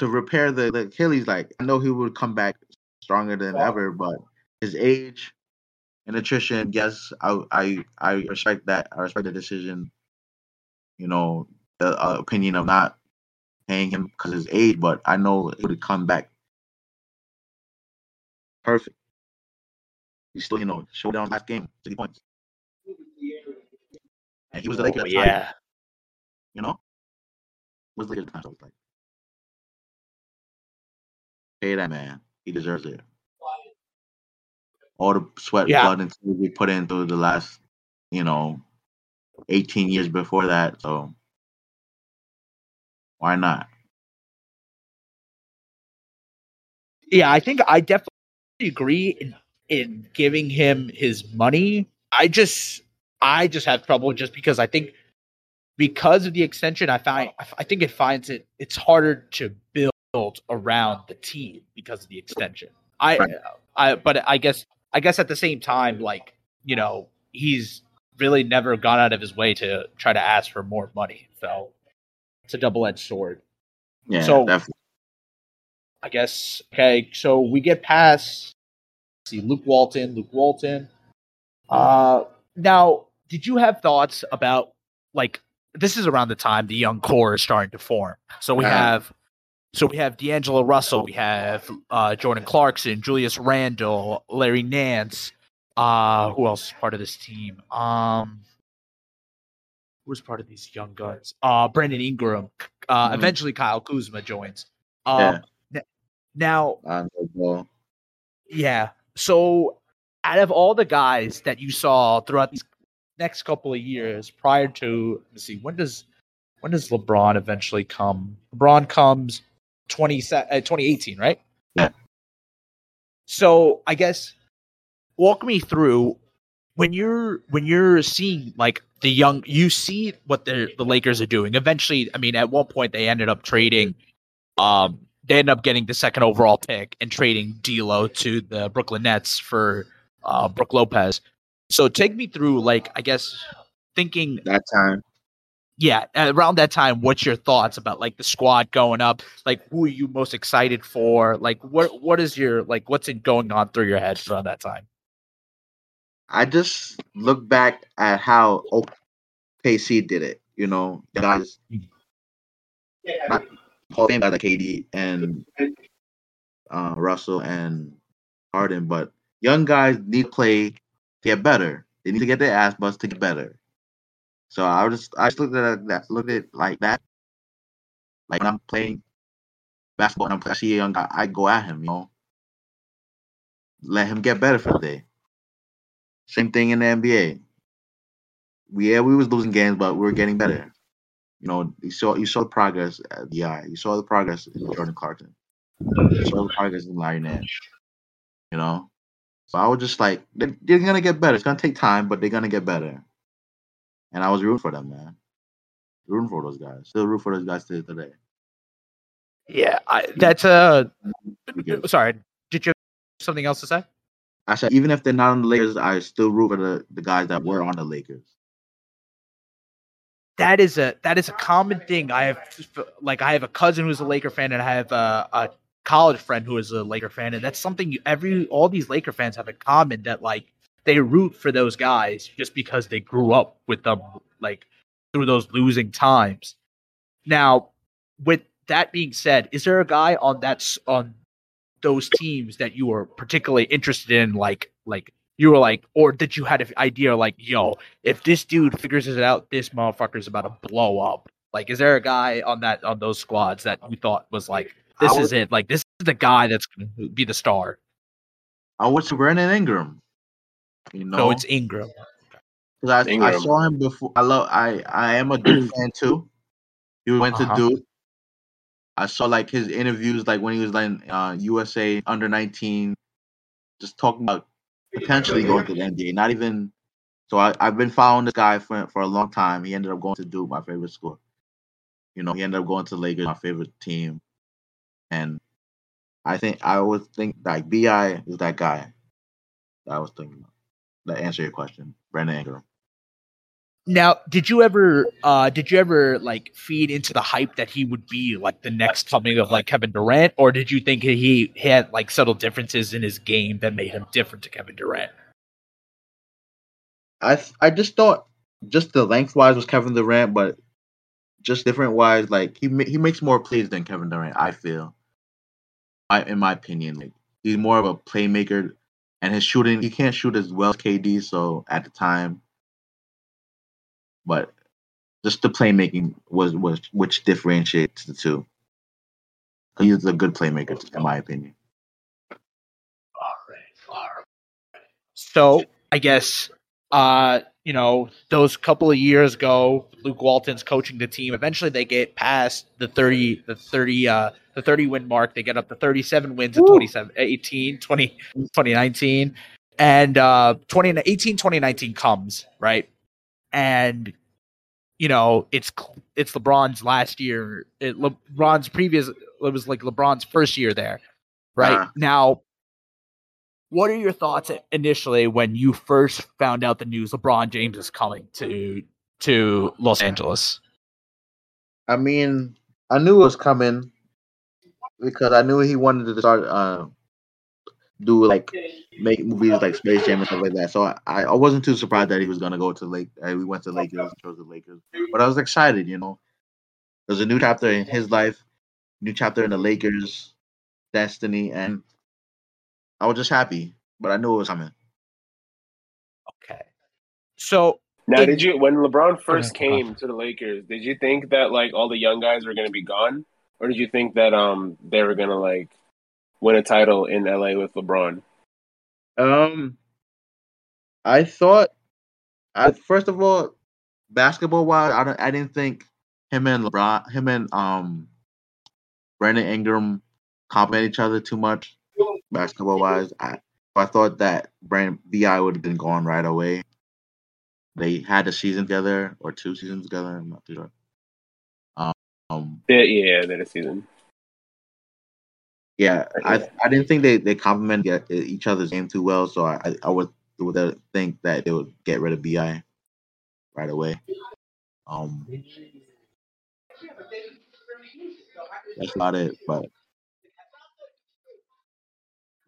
to repair the, the Achilles. Like I know he would come back stronger than ever, but his age and attrition. Yes, I I I respect that. I respect the decision. You know, the uh, opinion of not paying him because his age, but I know he would come back perfect. He still, you know, showed down last game, sixty points, and he was the Lakers. Oh, the time, you know, was the Lakers. time, so like, pay that man. He deserves it. All the sweat, Yeah. blood, and tears we put in through the last, you know, eighteen years before that. So why not? Yeah, I think I definitely agree in in giving him his money. I just I just have trouble just because I think because of the extension, I find I think it finds it it's harder to build around the team because of the extension. I Right. I but I guess I guess at the same time, like you know, he's really never gone out of his way to try to ask for more money. So it's a double edged sword. Yeah, So- definitely. I guess. Okay, so we get past. See, Luke Walton. Luke Walton. Uh, now, did you have thoughts about like this is around the time the young core is starting to form? So we Uh-huh. have, so we have D'Angelo Russell, we have uh, Jordan Clarkson, Julius Randle, Larry Nance. Uh, who else is part of this team? Um, who's part of these young guns? Uh, Brandon Ingram. Uh, Mhm. eventually Kyle Kuzma joins. Um, Yeah. n- now yeah. So, out of all the guys that you saw throughout these next couple of years, prior to let's see, when does when does LeBron eventually come? LeBron comes 20, uh, 2018, right? Yeah. So I guess walk me through when you're when you're seeing like the young you see what the the Lakers are doing. Eventually, I mean, at one point they ended up trading um they end up getting the second overall pick and trading D'Lo to the Brooklyn Nets for uh, Brook Lopez. So take me through, like, I guess thinking that time. yeah, around that time, what's your thoughts about like the squad going up? Like, who are you most excited for? Like, what what is your like what's it going on through your head around that time? I just look back at how OKC did it. You know, guys, not Hall of Fame guys like KD and uh, Russell and Harden, but young guys need to play to get better. They need to get their ass bust to get better. So I just I just looked at that looked at it like that. Like when I'm playing basketball and I'm, I see a young guy, I go at him, you know. Let him get better for the day. Same thing in the NBA. We, yeah, we was losing games, but we were getting better. You know, you saw you saw the progress at the eye. You saw the progress in Jordan Clarkson. You saw the progress in Larry Nance. You know, so I was just like, they're, they're gonna get better. It's gonna take time, but they're gonna get better. And I was rooting for them, man. Rooting for those guys. Still root for those guys to today. Yeah, I, that's uh sorry. Did you have something else to say? I said even if they're not on the Lakers, I still root for the, the guys that were on the Lakers. That is a that is a common thing. I have like I have a cousin who's a Laker fan, and I have a, a college friend who is a Laker fan, and that's something you, every all these Laker fans have in common. That like they root for those guys just because they grew up with them, like through those losing times. Now, with that being said, is there a guy on that on those teams that you are particularly interested in, like like you were like, or did you had an idea like, yo, if this dude figures it out, this motherfucker's about to blow up. Like, is there a guy on that on those squads that you thought was like, this I is it? Like, this is the guy that's gonna be the star. I went to Brandon Ingram. You know, No, it's Ingram. 'Cause I, I saw him before. I love. I I am a Duke (clears throat) fan too. He went Uh-huh. to Duke. I saw like his interviews, like when he was like uh, USA under nineteen, just talking about potentially going to the (laughs) NBA. Not even. So I I've been following this guy for for a long time. He ended up going to Duke, my favorite school. You know, he ended up going to Lakers, my favorite team, and I think I always think like Bi is that guy. That I was thinking. About. That answer your question, Brandon Ingram. Now, did you ever uh did you ever like feed into the hype that he would be like the next coming of like Kevin Durant, or did you think he had like subtle differences in his game that made him different to Kevin Durant? I I just thought just the lengthwise was Kevin Durant, but just different wise, like he he makes more plays than Kevin Durant. I feel, I in my opinion, like he's more of a playmaker, and his shooting he can't shoot as well as KD. So at the time, but just the playmaking was was which differentiates the two. He's a good playmaker, in my opinion. So I guess uh, you know, those couple of years ago, Luke Walton's coaching the team. Eventually they get past the 30 the 30 uh the 30 win mark. They get up to 37 wins in 27 18 20 2019 and uh 2018 2019 comes, right? And you know, it's it's LeBron's last year. It, LeBron's previous it was like LeBron's first year there. Right? Uh-huh. Now what are your thoughts initially when you first found out the news LeBron James is coming to to Los Angeles? I mean, I knew it was coming because I knew he wanted to start uh, do like make movies like Space Jam and stuff like that. So I, I wasn't too surprised that he was gonna go to Lake. Uh, we went to Lakers, and chose the Lakers, but I was excited. You know, there's a new chapter in his life, new chapter in the Lakers' destiny, and I was just happy. But I knew it was coming. Okay. So Now, In- did you when LeBron first ahead, came to the Lakers? Did you think that like all the young guys were going to be gone, or did you think that um they were going to like win a title in LA with LeBron? Um, I thought, I first of all, basketball wise, I don't, I didn't think him and LeBron, him and um, Brandon Ingram complement each other too much, basketball wise. I I thought that Brandon Bi would have been gone right away. They had a season together or two seasons together. I'm not too sure. Um, Yeah, yeah, a season. Yeah, I I didn't think they they complement each other's game too well, so I I would would think that they would get rid of Bi right away. Um, that's about it. But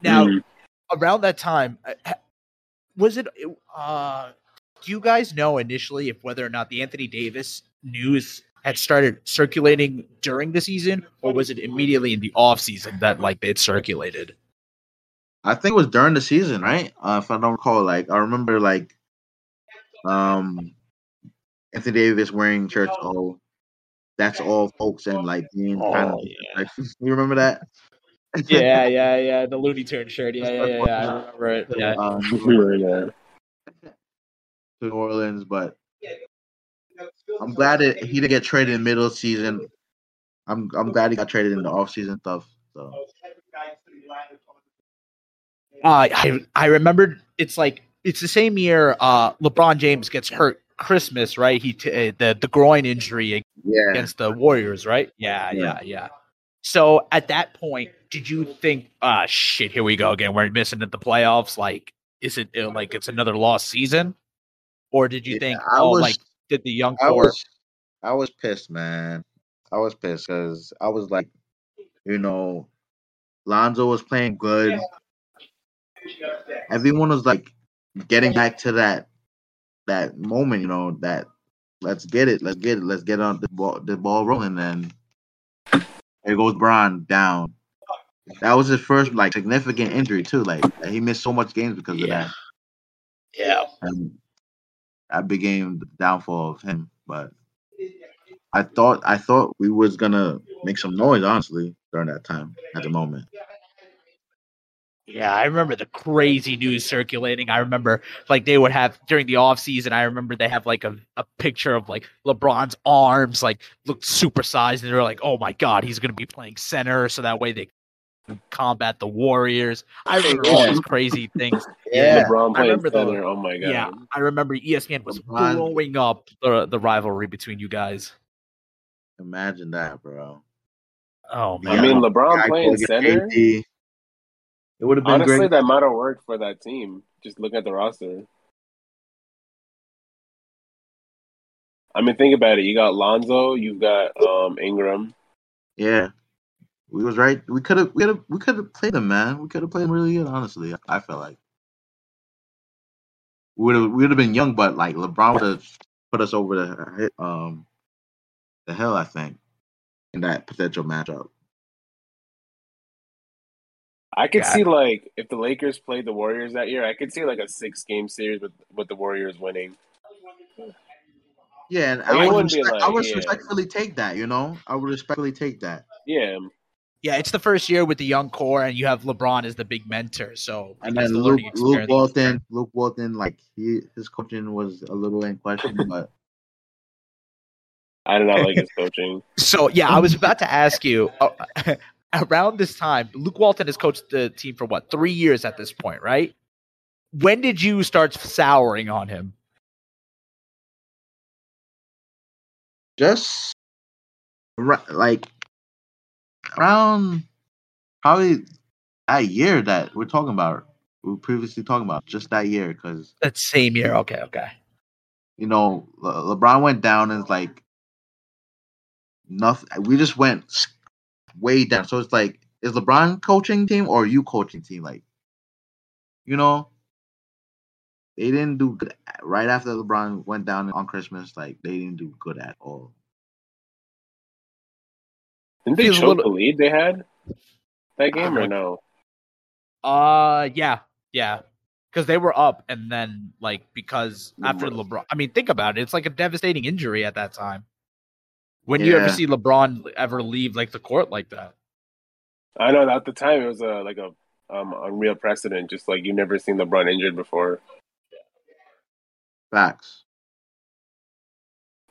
Now, Mm. around that time, uh, was it? Uh, do you guys know initially if whether or not the Anthony Davis news had started circulating during the season, or was it immediately in the off season that like it circulated? I think it was during the season, right? Uh, if I don't recall, like I remember, like um, Anthony Davis wearing shirts. Oh, that's all, folks, and like being kind of Oh, yeah. (laughs) like you remember that? yeah, (laughs) yeah, yeah. The Looney Tunes shirt. Yeah, yeah, yeah. yeah. I (laughs) remember it. Yeah. um, Yeah. to New Orleans, but I'm glad that he didn't get traded in the middle of the season. I'm I'm glad he got traded in the off season stuff. So Uh, I I remembered it's like it's the same year uh LeBron James gets hurt Christmas, right? He t- uh, the the groin injury yeah, against the Warriors, right? Yeah, Yeah. yeah, yeah. So at that point, did you think, ah, shit, here we go again. We're missing at the playoffs. Like, is it uh, like it's another lost season, or did you Yeah, think, I oh, was- like did the young I was I was pissed, man. I was pissed because I was like, you know, Lonzo was playing good. Everyone was like getting back to that that moment, you know, that let's get it, let's get it, let's get on the ball the ball rolling. And there goes Bron down. That was his first like significant injury too. Like he missed so much games because of that. yeah, and that became the downfall of him. But I thought I thought we was gonna make some noise, honestly, during that time at the moment. Yeah, I remember the crazy news circulating. I remember like they would have during the off season, I remember they have like a, a picture of like LeBron's arms like looked supersized and they were like, "Oh my god, he's to be playing center so that way they combat the Warriors." I remember all these crazy things. LeBron I remember the- center. oh my god. Yeah, I remember ESPN was LeBron- blowing up the the rivalry between you guys. Imagine that, bro. Oh I mean, LeBron going playing center. AD. It would have been Honestly, great. that might have worked for that team. Just look at the roster. I mean, think about it. You got Lonzo. You've got um, Ingram. Yeah, we was right. We could have, we could have, we could have played them, man. We could have played them really good. Honestly, I felt like we would have, we would have been young, but like LeBron would have put us over the um the hell. I think in that potential matchup. I could Yeah. see like if the Lakers played the Warriors that year, I could see like a six game series with with the Warriors winning. Yeah, and Like, I would, wouldn't be I would yeah. respectfully take that. You know, I would respectfully take that. Yeah, Yeah, it's the first year with the young core, and you have LeBron as the big mentor. So And then the Luke, Luke. Walton, Luke Walton, like he, his coaching was a little in question, (laughs) but I did not like his coaching. (laughs) So yeah, I was about to ask you uh, (laughs) around this time. Luke Walton has coached the team for what three years at this point, right? When did you start souring on him? just like around probably that year that we're talking about. We were previously talking about just that year because That same year. Okay, okay. you know Le- LeBron went down and it's like nothing. We just went way down. So it's like, is LeBron coaching team or you coaching team? Like, you know, they didn't do good right after LeBron went down on Christmas. Like, they didn't do good at all. Didn't they Feels a choke little- the lead they had that game or Uh-huh. no? Uh, yeah, yeah. Because they were up, and then like because after LeBron. LeBron, I mean, think about it. It's like a devastating injury at that time. When do you ever see LeBron ever leave like the court like that? I know at the time it was a like a um unreal precedent. Just like you've never seen LeBron injured before. Facts.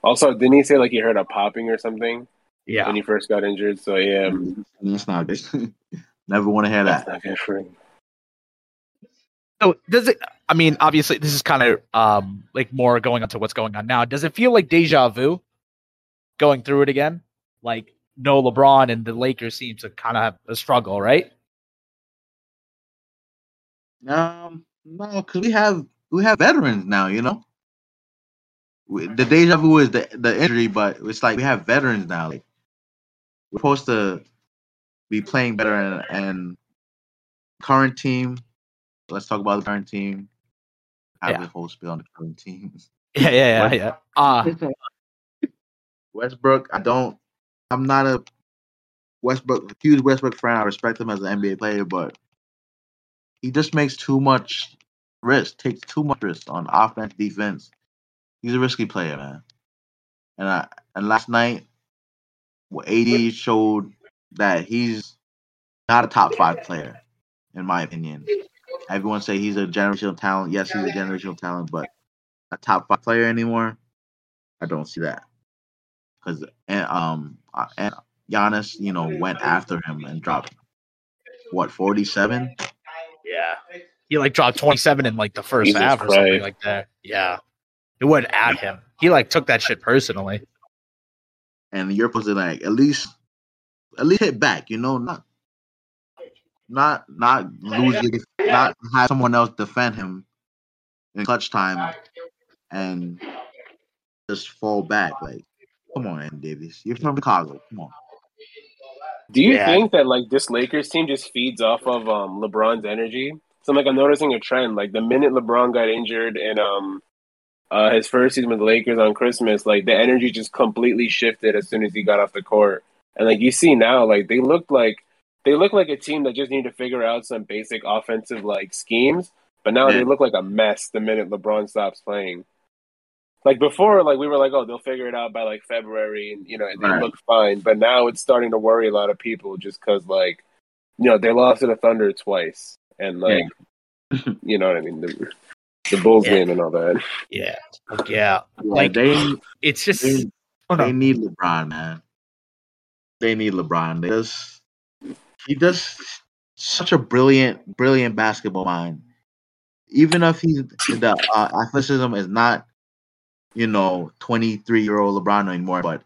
Also, didn't he say like he heard a popping or something Yeah. when he first got injured? So yeah, That's not good. (laughs) Never want to hear that's that. not good for him. So does it? I mean, obviously, this is kind of um like more going on to what's going on now. Does it feel like deja vu, going through it again? Like no LeBron and the Lakers seem to kind of have a struggle, right? Um, no, because we have we have veterans now. You know, we- the deja vu is the the injury, but it's like we have veterans now. Like we're supposed to be playing better, and, and current team. Let's talk about the current team. I have Yeah. the whole spiel on the current team. (laughs) Yeah, yeah, yeah, yeah. Uh, (laughs) Westbrook, I don't. I'm not a Westbrook huge Westbrook fan. I respect him as an NBA player, but he just makes too much risk. Takes too much risk on offense, defense. He's a risky player, man. And I and last night, well, AD showed that he's not a top five player, in my opinion. Everyone say he's a generational talent. Yes, he's a generational talent, but a top five player anymore. I don't see that because and um uh, and Giannis, you know, went after him and dropped what forty seven. yeah. He like dropped 27 in like the first Jesus half or something like that. Yeah. It went at him. He like took that shit personally. And you're supposed to like at least at least hit back, you know, not not not lose your, not have someone else defend him in clutch time and just fall back. Like, come on, Andy Davis, you're from Chicago. Come on. Do you Yeah. think that like this Lakers team just feeds off of um LeBron's energy? So like I'm noticing a trend. Like the minute LeBron got injured in um uh his first season with the Lakers on Christmas, like the energy just completely shifted as soon as he got off the court. And like you see now, like they look like they look like a team that just need to figure out some basic offensive like schemes. But now Yeah. they look like a mess the minute LeBron stops playing. Like before, like we were like, oh, they'll figure it out by like February, and you know they Right. look fine. But now it's starting to worry a lot of people just because, like, you know, they lost to the Thunder twice, and like, (laughs) you know what I mean, the, the Bulls Yeah. game and all that. Yeah. Like, yeah. Yeah, Like- they It's just they, oh they need LeBron, man. They need LeBron. They just he does such a brilliant, brilliant basketball mind. Even if he's the uh, athleticism is not, you know, twenty three year old LeBron anymore, but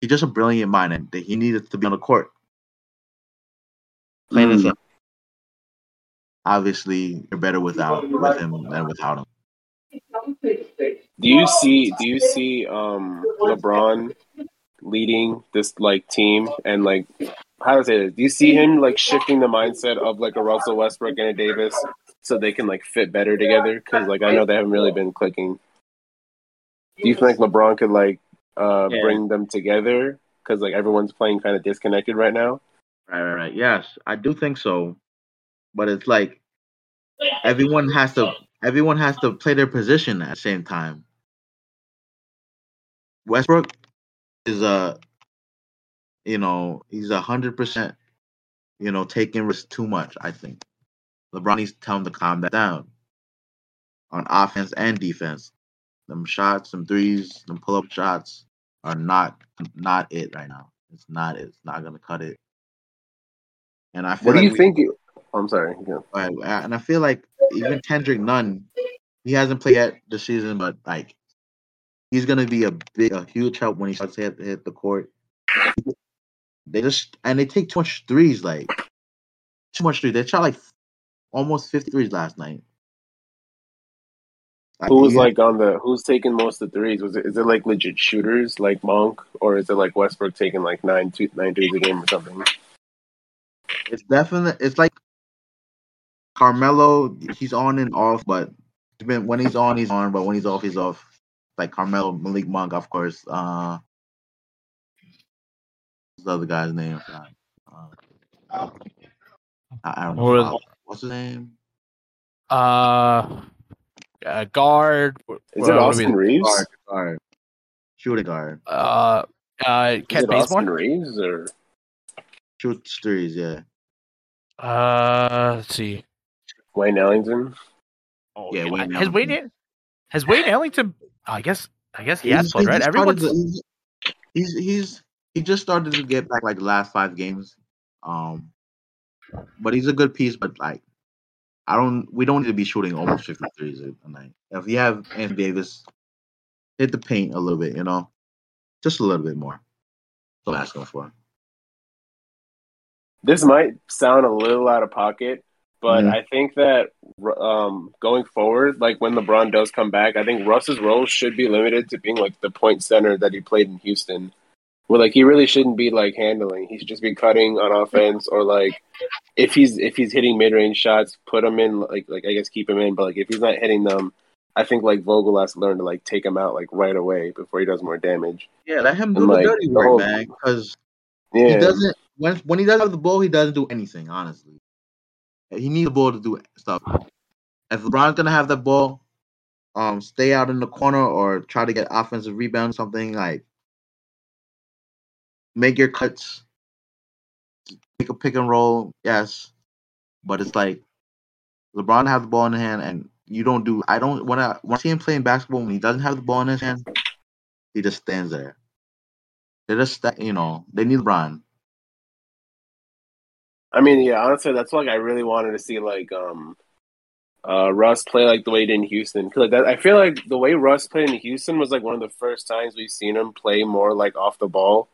he's just a brilliant mind, and he needed to be on the court. Plain and Mm. simple. Obviously, you're better without with him than without him. Do you see? Do you see um LeBron leading this like team and like how to say this? Do you see him like shifting the mindset of like a Russell Westbrook and a Davis so they can like fit better together? Because like I know they haven't really been clicking. Do you think LeBron could like uh Yeah. bring them together? Because like everyone's playing kind of disconnected right now. Right, right, right. Yes, I do think so. But it's like everyone has to everyone has to play their position at the same time. Westbrook is a you know, he's a hundred percent, you know, taking risk too much, I think. LeBron needs to tell him to calm that down on offense and defense. Them shots, them threes, them pull up shots are not not it right now. It's not it. It's not gonna cut it. And I feel What do like you we- think? You- I'm sorry. Yeah. Right, and I feel like even Kendrick Nunn, he hasn't played yet this season, but like he's gonna be a big, a huge help when he starts to hit, hit the court. They just and they take too much threes, like too much threes. They shot like almost fifty threes last night. Like, Who was like on the? Who's taking most of the threes? Was it? Is it like legit shooters like Monk, or is it like Westbrook taking like nine two nine threes a game or something? It's definitely it's like Carmelo. He's on and off, but when he's on, he's on. But when he's off, he's off. Like Carmelo, Malik Monk, of course. Uh, what's the other guy's name? Uh, I, I don't know. Or- Uh, what's his name? Uh, uh guard. Is it Austin we- Reeves? Guard, guard, shooting guard, Uh, uh, Is Kent it Austin Bazemore. Reeves or shoots threes. Yeah, Uh, let's see. Wayne Ellington? Oh, Yeah, Wayne has Wayne Ellington. has Wayne Ellington? I guess I guess he has He's- played right. just Everyone's started to- he's, he's he's he just started to get back like the last five games. Um, but he's a good piece. But like, I don't. We don't need to be shooting almost fifty threes a night. If you have Anthony Davis, hit the paint a little bit. You know, just a little bit more. So that's what I'm asking for. This might sound a little out of pocket, But Mhm. I think that um, going forward, like when LeBron does come back, I think Russ's role should be limited to being like the point center that he played in Houston. Where like he really shouldn't be like handling. He should just be cutting on offense or like if he's if he's hitting mid range shots, put him in like like I guess keep him in. But like if he's not hitting them, I think like Vogel has to learn to like take him out like right away before he does more damage. Yeah, let him do And, the like, dirty the work, whole- man. Because Yeah, he doesn't when when he does have the ball, he doesn't do anything. Honestly, he needs the ball to do stuff. If LeBron's gonna have the ball, um, stay out in the corner or try to get offensive rebound, something like make your cuts, make a pick and roll, yes, but it's like LeBron have the ball in the hand and you don't do. I don't when I when I see him playing basketball when he doesn't have the ball in his hand, he just stands there. They just you know they need LeBron. I mean, yeah, honestly, that's like I really wanted to see like um uh Russ play like the way he did in Houston. Cause like that, I feel like the way Russ played in Houston was like one of the first times we've seen him play more like off the ball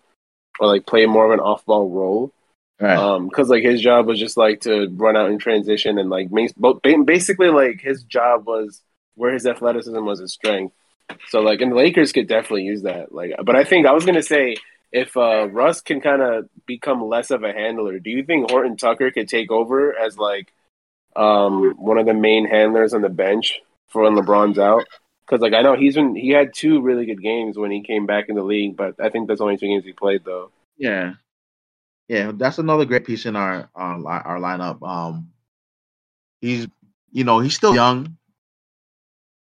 or like play more of an off ball role. Right. Um, because like his job was just like to run out in transition and like ma- bo- ba- basically like his job was where his athleticism was his strength. So like, and the Lakers could definitely use that. Like, but I think I was gonna say if uh, Russ can kind of become less of a handler, do you think Horton Tucker could take over as like um one of the main handlers on the bench for when LeBron's out? Because like I know he's been he had two really good games when he came back in the league, but I think that's only two games he played though. Yeah, yeah, that's another great piece in our our, our lineup. Um, he's you know he's still young.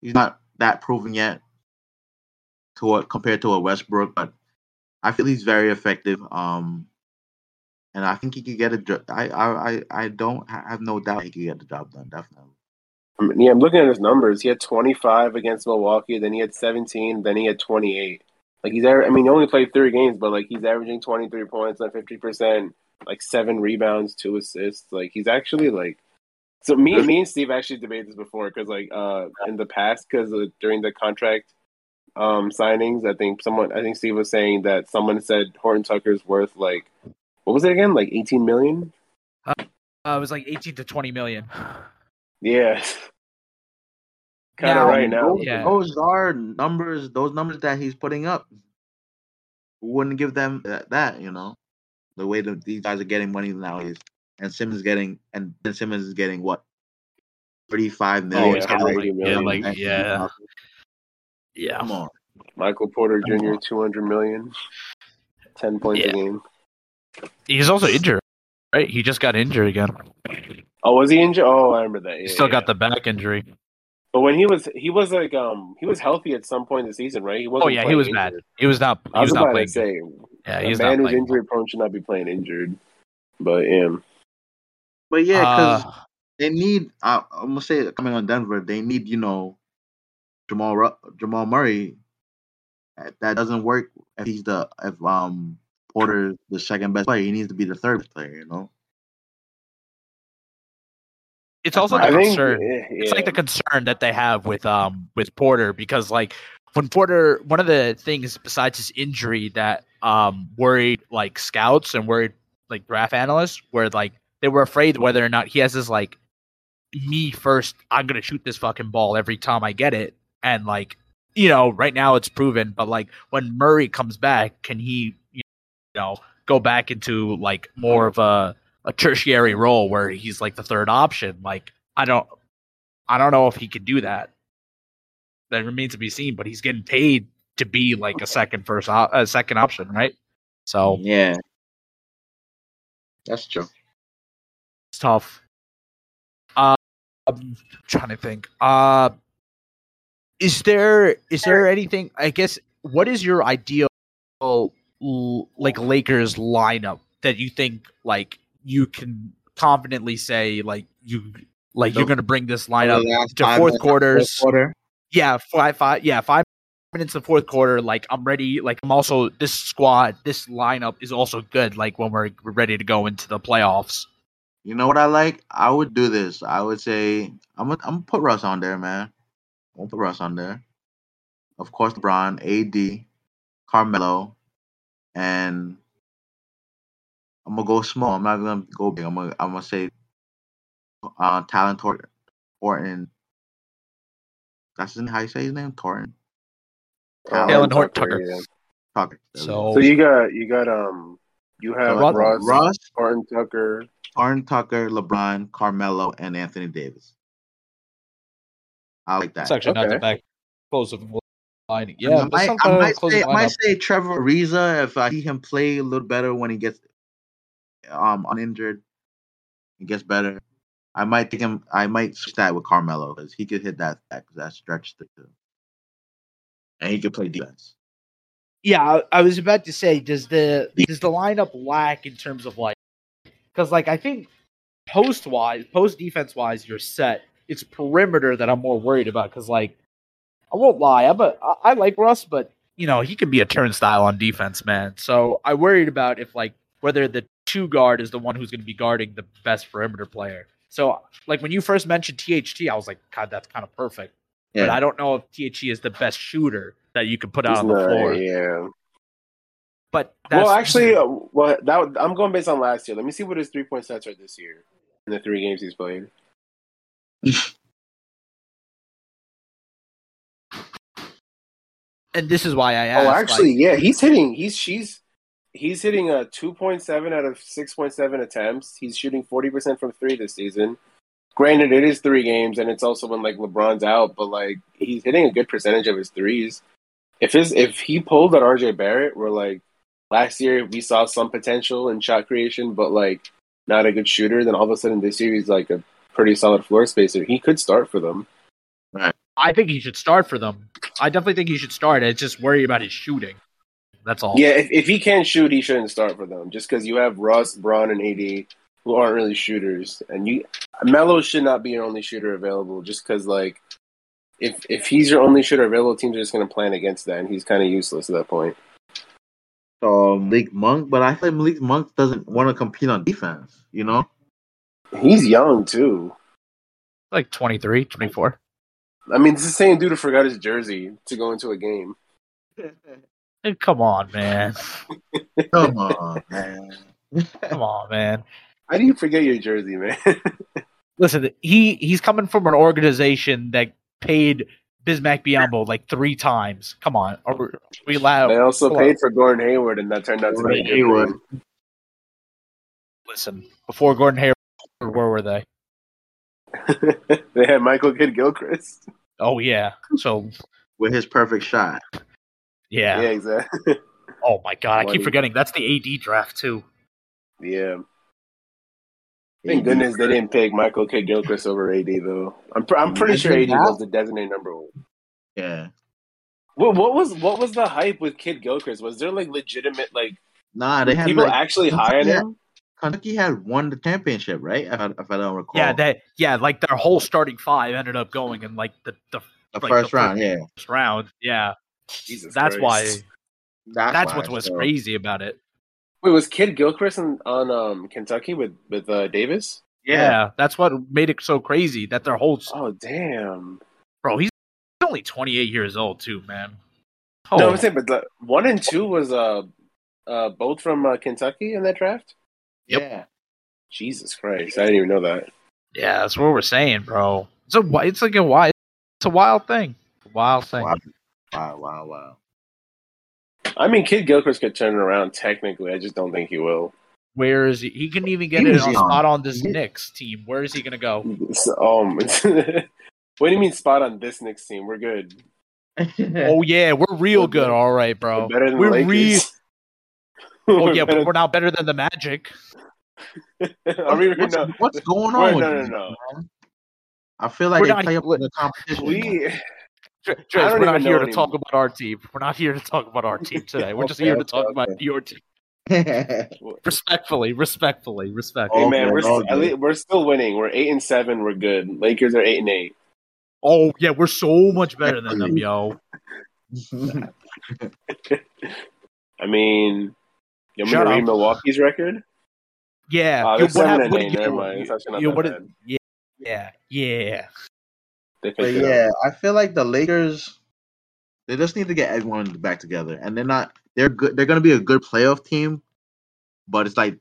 He's not that proven yet to what compared to a Westbrook, but I feel he's very effective. Um, and I think he could get a. jo- I I I I don't ha- have no doubt he could get the job done. Definitely. I mean, yeah, I'm looking at his numbers. He had 25 against Milwaukee, then he had 17, then he had 28. Like he's, I mean, he only played three games, but like he's averaging 23 points on 50 percent, like seven rebounds, two assists. Like he's actually like. So me, me and Steve actually debated this before because like uh in the past because uh, during the contract um signings, I think someone, I think Steve was saying that someone said Horton Tucker's worth like what was it again, like 18 million? Uh, it was like 18 to 20 million. Yeah. kind of right now. Those, Yeah. those are numbers. Those numbers that he's putting up. Wouldn't give them that, that you know, the way that these guys are getting money nowadays, and Simmons getting and Ben Simmons is getting what, thirty-five million. yeah, he's like, 180 yeah, like yeah, yeah. Come on, Michael Porter Come Jr. on. two hundred million. Ten points Yeah. a game. He's also injured, right? He just got injured again. Oh, was he injured? Oh, I remember that. He still yeah. got the back injury. But when he was, he was like, um, he was healthy at some point in the season, right? He Oh wasn't yeah, he playing was bad. He was not. I He was was not about playing. to say, Yeah, a he's man not who's playing. injury prone should not be playing injured. But yeah, but yeah, because Uh, they need. I, I'm gonna say coming on Denver, they need you know, Jamal Jamal Murray. That that doesn't work if he's the if um Porter the second best player. He needs to be the third player. You know. it's also I the I think concern. eh, It's like the concern that they have with um with Porter because like when Porter, one of the things besides his injury that um worried like scouts and worried like draft analysts were like they were afraid whether or not he has this like me first I'm gonna shoot this fucking ball every time I get it and like you know right now it's proven but like when Murray comes back can he you know go back into like more of a a tertiary role where he's like the third option like I don't I don't know if he can do that. That remains to be seen. But he's getting paid to be like a second first op- a second option, right? So Yeah. That's true. it's tough. Uh, I'm trying to think. Uh, is there is there anything? I guess what is your ideal like Lakers lineup that you think like you can confidently say like you like you're gonna bring this lineup to five fourth minutes of quarters. fourth quarter. yeah, five, five, yeah, five minutes of fourth quarter. Like I'm ready. Like I'm also this squad, this lineup is also good. Like when we're we're ready to go into the playoffs. You know what I like? I would do this. I would say I'm gonna I'm gonna put Russ on there, man. I'm gonna put Russ on there. Of course, LeBron, AD, Carmelo, and I'm gonna go small. I'm not gonna go big. I'm gonna I'm gonna say uh, Talon Tor- Horton. That's his, how you say his name, Torton. Taylor Horton Tucker. yeah. Tucker. There we go. So, So you got you got um you have So, Russ, Russ, Horton Tucker. Torton Tucker, LeBron, Carmelo, and Anthony Davis. I like that. it's actually not Okay. the back close of line. I Yeah, might, I might say, I might say Trevor Ariza if I see him play a little better when he gets um uninjured. He gets better. I might take him. I might switch that with Carmelo because he could hit that that, that stretch too, and he could play defense. Yeah, I, I was about to say, does the does the lineup lack in terms of like, because like I think post wise, post defense wise, you're set. It's perimeter that I'm more worried about because like I won't lie, I'm a I, I like Russ, but you know he can be a turnstile on defense, man. So I worried about if like whether the two guard is the one who's going to be guarding the best perimeter player. So like when you first mentioned THT, I was like, God, that's kind of perfect. But I don't know if THT is the best shooter that you could put out He's on the not- floor. Yeah. But that's, Well, actually, uh, well, that I'm going based on last year. Let me see what his three point stats are this year in the three games he's played. And this is why I oh, asked. oh, like, actually, yeah, he's hitting. He's she's he's hitting a two point seven out of six point seven attempts. He's shooting forty percent from three this season. Granted, it is three games, and it's also when like LeBron's out, but like he's hitting a good percentage of his threes. If his if he pulled at RJ Barrett, where like last year we saw some potential in shot creation, but like not a good shooter, then all of a sudden this year he's like a pretty solid floor spacer. He could start for them. I think he should start for them. I definitely think he should start. I just worry about his shooting. That's all. Yeah, if, if he can't shoot, he shouldn't start for them. Just because you have Russ, Bron, and AD who aren't really shooters, and you Melo should not be your only shooter available. Just because like if if he's your only shooter available, teams are just going to plan against that, and he's kind of useless at that point. So Malik Monk, but I think Malik Monk doesn't want to compete on defense. You know, He's young too. Like 23, 24. I mean, it's the same dude who forgot his jersey to go into a game. (laughs) Hey, come on, man. (laughs) come on, man. (laughs) Come on, man. How do you forget your jersey, man? Listen, he he's coming from an organization that paid Bismack Biyombo like three times. Come on, are we, are we allowed? they also Come on. paid for Gordon Hayward, and that turned out to be Gordon good Hayward. Listen, before Gordon Hayward, where were they? (laughs) they had Michael Kidd Gilchrist. Oh yeah. So With his perfect shot. yeah. Yeah, exactly. (laughs) Oh my god, I keep forgetting that's the AD draft too. yeah. Thank goodness they didn't pick Michael Kidd Gilchrist over AD though. I'm pr- I'm pretty sure AD was the designated number one. Yeah. What, what was what was the hype with Kidd Gilchrist? Was there like legitimate like Nah, they had people like, actually high on Yeah. him? Kentucky had won the championship, right? If I, if I don't recall. Yeah, that yeah, like their whole starting five ended up going in like the, the the like, first the round. Yeah, first round. Yeah. Jesus that's why that's, that's why, what was so- crazy about it. Wait, was Kidd Gilchrist on, on um Kentucky with with uh, Davis? Yeah. that's what made it so crazy that their whole Oh damn! bro, he's only 28 years old too, man. No, Oh, I'm saying, but the, one and two was uh uh both from uh, Kentucky in that draft. Yep. Yeah. Jesus Christ, I didn't even know that. yeah, that's what we're saying, bro. It's a it's like a wild it's a wild thing. A wild thing. Wow. Wow, wow, wow. I mean, Kidd Gilchrist could turn it around technically. I just don't think he will. Where is he? He can even get He it was on young. spot on this He- Knicks team. Where is he gonna go? (laughs) Um, (laughs) what do you mean spot on this Knicks team? We're good. (laughs) Oh yeah, we're real We're good. good. All right, bro. We're better than We're the real. Lakers. Oh We're yeah, but (laughs) we're not better than the Magic. Are we, what's, no, what's going on? with no, no, no. man? I feel like We're they not- play up in the competition. we Trace, I we're not here know to talk about our team. We're not here to talk about our team today. We're just here to talk okay. about your team. (laughs) Respectfully, respectfully, respectfully. Hey Oh, man, good, we're oh, still, least, we're still winning. We're eight and seven. We're good. Lakers are eight and eight. Oh yeah, we're so much better than them, (laughs) yo. I mean, you want me Shut to read up. Milwaukee's record? Yeah. Oh, yo, what seven hap- and what eight. did Never you- mind. It's actually not yo, that what did- yeah, yeah, yeah. But picked it up. yeah, I feel like the Lakers. They just need to get everyone back together, and they're not. They're good. They're going to be a good playoff team, but it's like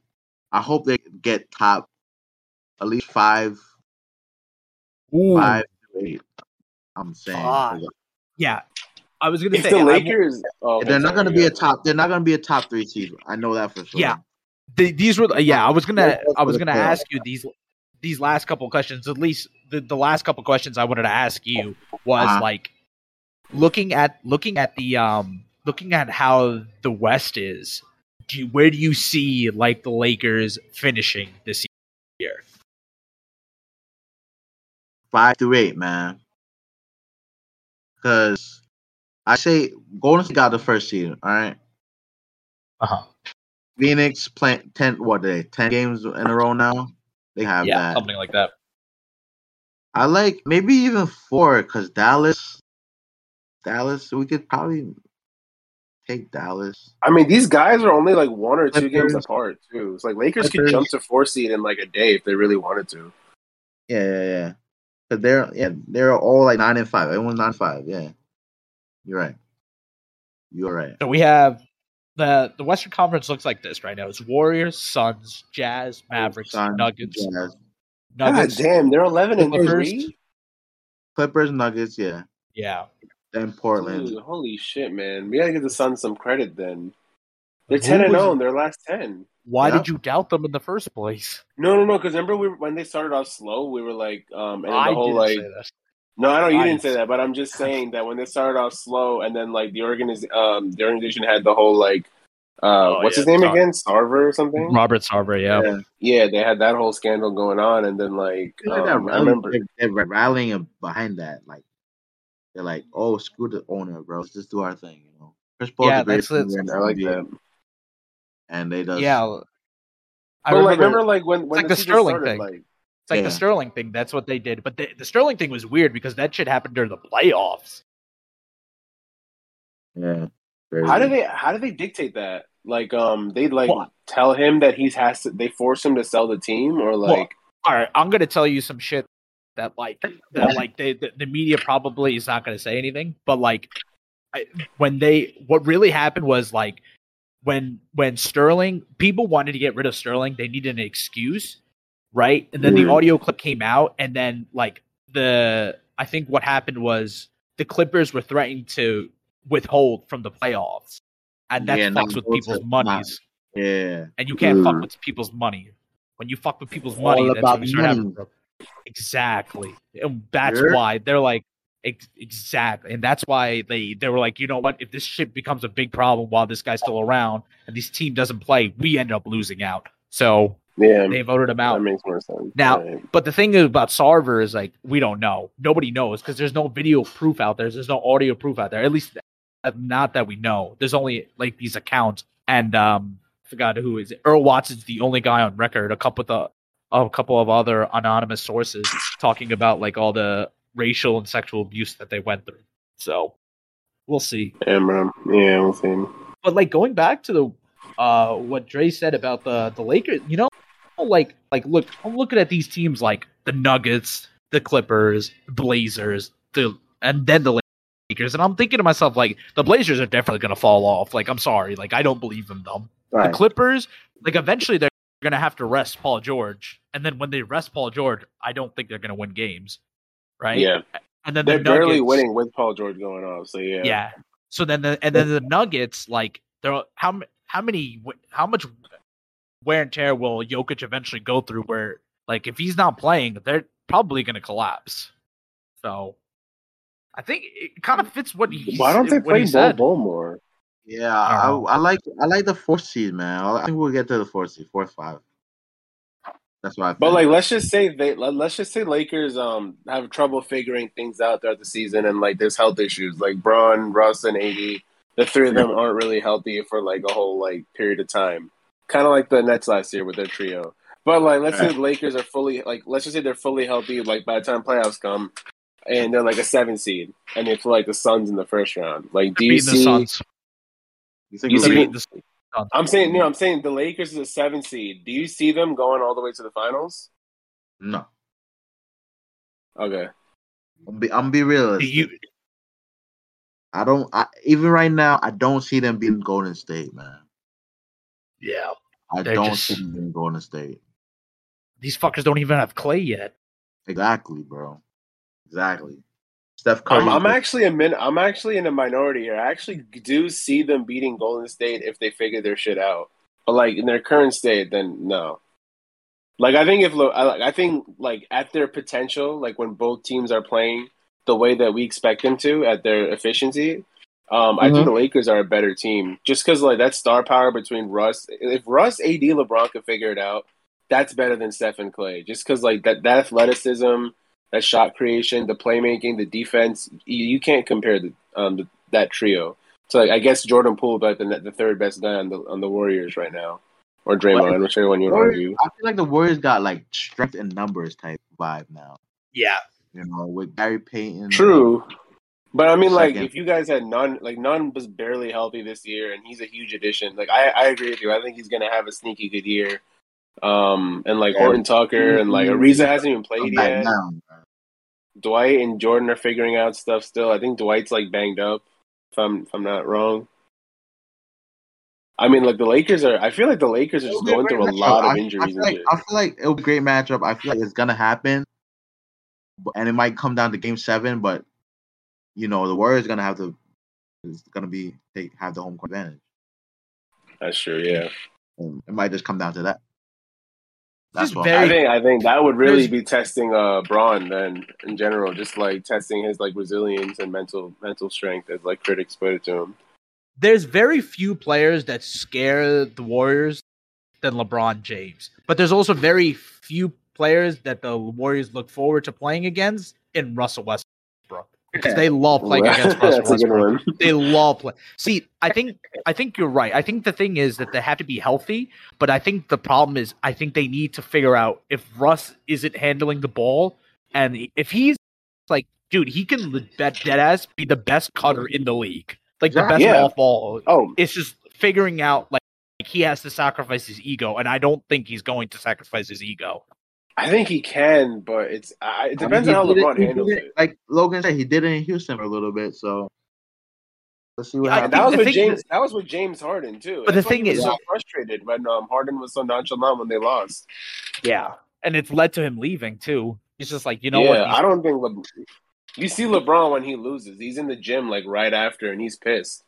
I hope they get top, at least five Ooh, Five eight. I'm saying Fuck. yeah. I was gonna If say the I w- Lakers, oh, they're not going to be a top. They're not going to be a top three seed. I know that for sure. Yeah. the, these were yeah. I was gonna I was gonna ask you these these last couple questions. At least the, the last couple questions I wanted to ask you was Uh-huh. like looking at looking at the um looking at how the West is. Do you, where do you see like the Lakers finishing this year? five through eight, man. Because I say Golden State got the first seed. All right. Uh-huh. Phoenix playing ten. What are they? Ten games in a row now. They have Yeah, that. something like that. I like maybe even four because Dallas. Dallas, we could probably take Dallas. I mean, these guys are only like one or two games apart too. It's like Lakers could jump to four seed in like a day if they really wanted to. Yeah, yeah, yeah. Cause they're yeah they're all like nine and five. Everyone's nine and five. Yeah, you're right. You're right. So we have the the Western Conference looks like this right now. It's Warriors, Suns, Jazz, Mavericks, Suns, Nuggets, Jazz, God damn, they're eleven and Clippers. three. Clippers, Nuggets. Yeah, Yeah. then Portland. Dude, holy shit, man! We gotta give the Suns some credit then. They're Who ten and was- zero in their last ten. Why Yeah. did you doubt them in the first place? No, no, no. Because remember, we when they started off slow, we were like, um, and then I whole didn't like, say that. No, I know you I didn't say that, but I'm just saying that when they started off slow, and then like the organiz- um, the organization had the whole like, uh, Oh, what's yeah, his name Tar- again, Sarver or something? Robert Sarver, yeah. Yeah. Yeah, they had that whole scandal going on, and then like, Look at that um, I rally- remember. they're, they're rallying behind that. Like they're like, oh, screw the owner, bro. Let's just do our thing. You know, Chris Paul's Yeah, the greatest that's- player I like that. and they just Yeah. I But remember, like, remember like when when like the season Sterling started, thing. like it's like Yeah. the Sterling thing. That's what they did. But the, the Sterling thing was weird because that shit happened during the playoffs. yeah. How do they how do they dictate that? Like um they like What? tell him that he has to they force him to sell the team or like All right, I'm gonna tell you some shit that like that like they, the, the media probably is not gonna say anything, but like I, when they what really happened was like when when Sterling people wanted to get rid of Sterling, they needed an excuse, right? And then the audio clip came out, and then like the I think what happened was the Clippers were threatening to withhold from the playoffs, and that Yeah, fucks with people's monies, Yeah. and you can't fuck Mhm. with people's money. When you fuck with people's All money, that's about when you start having money. problems. Exactly. And that's Sure. why they're like ex- exactly. And that's why they they were like, you know what, if this shit becomes a big problem while this guy's still around and this team doesn't play, we end up losing out. So yeah they voted him out. that makes more sense. Now- Right. But the thing about Sarver is like we don't know. Nobody knows because there's no video proof out there. There's no audio proof out there. At least not that we know. There's only like these accounts and um I forgot who is it. Earl Watson's the only guy on record. A couple of the a couple of other anonymous sources talking about like all the racial and sexual abuse that they went through. So we'll see. yeah. Yeah, we'll see. But like going back to the uh what Dre said about the the Lakers, you know, like like look, I'm looking at these teams like the Nuggets, the Clippers, Blazers, the and then the Lakers, and I'm thinking to myself like the Blazers are definitely gonna fall off. Like I'm sorry, like I don't believe in them. The Clippers, like eventually they're gonna have to rest Paul George, and then when they rest Paul George, I don't think they're gonna win games, right? Yeah. and then They're the barely Nuggets- winning with Paul George going off. So yeah. yeah. So then the and then the (laughs) Nuggets like they're how how many how much wear and tear will Jokic eventually go through where like if he's not playing they're probably going to collapse. So I think it kind of fits what he Why don't they play he Bol. Bol more? Yeah, I I, don't know. I like I like the fourth seed, man. I think we'll get to the fourth seed, fourth five. That's what I think. But like, let's just say they let, let's just say Lakers um have trouble figuring things out throughout the season, and like there's health issues. Like Bron, Russ, and AD, the three of them aren't really healthy for like a whole like period of time. Kind of like the Nets last year with their trio. But like, let's say the Lakers are fully like, let's just say they're fully healthy. Like by the time playoffs come, and they're like a seven seed, and they play like the Suns in the first round. Like, do you Beating the see? Suns. you think you we'll see- the Suns. I'm saying, no, I'm saying the Lakers is a seven seed. Do you see them going all the way to the finals? no? Okay. I'm be, I'm be Do realistic. you I don't. I, even right now, I don't see them beating Golden State, man. Yeah. I They're don't just- see them going to State. These fuckers don't even have Clay yet. Exactly, bro. Exactly. Steph Curry. I'm, I'm actually a min. I'm actually in a minority here. I actually do see them beating Golden State if they figure their shit out. But like in their current state, then no. Like I think if Lo- I think like at their potential, like when both teams are playing the way that we expect them to at their efficiency, um, I think the Lakers are a better team just because like that star power between Russ. If Russ, AD, LeBron could figure it out, that's better than Steph and Clay. Just because like that that athleticism, that shot creation, the playmaking, the defense, you, you can't compare the, um, the, that trio. So like, I guess Jordan Poole, but the, the third best guy on the on the Warriors right now, or Draymond, whichever one you want to argue. I feel like the Warriors got like strength in numbers type vibe now. Yeah. You know, with Gary Payton. True. But I mean, like, Second. if you guys had Nunn, like, Nunn was barely healthy this year, and he's a huge addition. Like, I, I agree with you. I think he's gonna have a sneaky good year. Um, and like Yeah. Horton Tucker and like Ariza hasn't even played yet. down. Dwight and Jordan are figuring out stuff still. I think Dwight's like banged up, if I'm if I'm not wrong. I mean, like the Lakers are. I feel like the Lakers are just It'll be a going through a matchup. lot of injuries. I and feel, like. I feel like it'll be a great matchup. I feel like it's gonna happen, and it might come down to Game Seven. But you know, the Warriors gonna have to is gonna be they have the home court advantage. That's true. Yeah, And it might just come down to that. That's what very- I think I think that would really be testing uh Bron then in general, just like testing his like resilience and mental mental strength as like critics put it to him. There's very few players that scare the Warriors than LeBron James, but there's also very few players that the Warriors look forward to playing against in Russell Westbrook because they love playing against Russell (laughs) That's a good Westbrook. They love play. See, I think I think you're right. I think the thing is that they have to be healthy, but I think the problem is I think they need to figure out if Russ isn't handling the ball, and if he's like, dude, he can dead dead ass be the best cutter in the league, like the best Yeah. off ball. Oh, It's just figuring out like he has to sacrifice his ego, and I don't think he's going to sacrifice his ego. I think he can, but it's I, it I mean, depends on how did it- LeBron handles did it. Like Logan said, he did it in Houston for a little bit. So let's see what Yeah, happens. that was the with James. is- that was with James Harden too. But the That's why thing he was is- so frustrated when um, Harden was so nonchalant when they lost. Yeah, and it's led to him leaving too. He's just like, you know yeah, what? I don't think Le- you see LeBron when he loses. He's in the gym like right after, and he's pissed.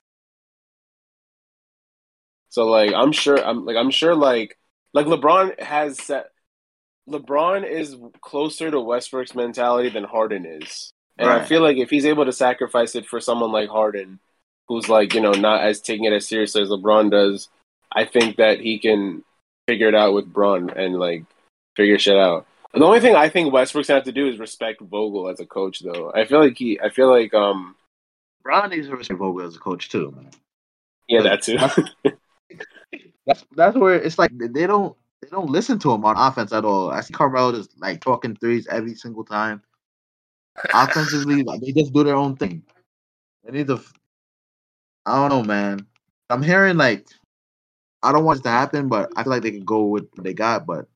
So like, I'm sure. I'm like, I'm sure. Like, like LeBron has set. LeBron is closer to Westbrook's mentality than Harden is, and I feel like if he's able to sacrifice it for someone like Harden, who's like you know not as taking it as seriously as LeBron does, I think that he can figure it out with Bron and like figure shit out. The only thing I think Westbrook's gonna have to do is respect Vogel as a coach, though. I feel like he, I feel like, um, Bron needs to respect Vogel as a coach too, man. yeah, that too. That's that's where it's like they don't they don't listen to him on offense at all. I see Carmelo just like talking threes every single time. Offensively, (laughs) like, they just do their own thing. They need to. f- I don't know, man. I'm hearing like I don't want it to happen, but I feel like they can go with what they got. But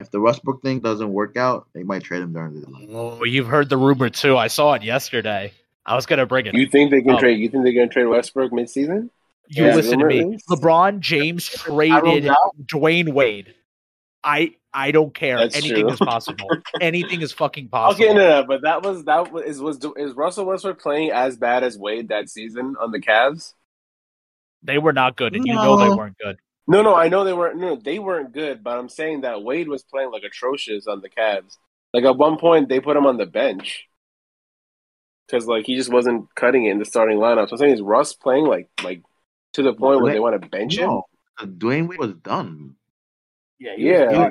if the Westbrook thing doesn't work out, they might trade him during the deadline. Oh, you've heard the rumor too. I saw it yesterday. I was gonna bring it. you think they can Oh. trade? You think they're gonna trade Westbrook midseason? You Yeah, listen to me. is- LeBron James traded Dwyane Wade. I I don't care. That's Anything true. is possible. (laughs) Anything is fucking possible. Okay, no, no, but that was that was is was is Russell Westbrook playing as bad as Wade that season on the Cavs? They were not good, and you know they weren't good. No, no, I know they weren't. No, they weren't good, but I'm saying that Wade was playing like atrocious on the Cavs. Like at one point, they put him on the bench because like he just wasn't cutting it in the starting lineup. So I'm saying is Russ playing like like to the point where they want to bench him? Dwyane Wade was done. Yeah, Yeah.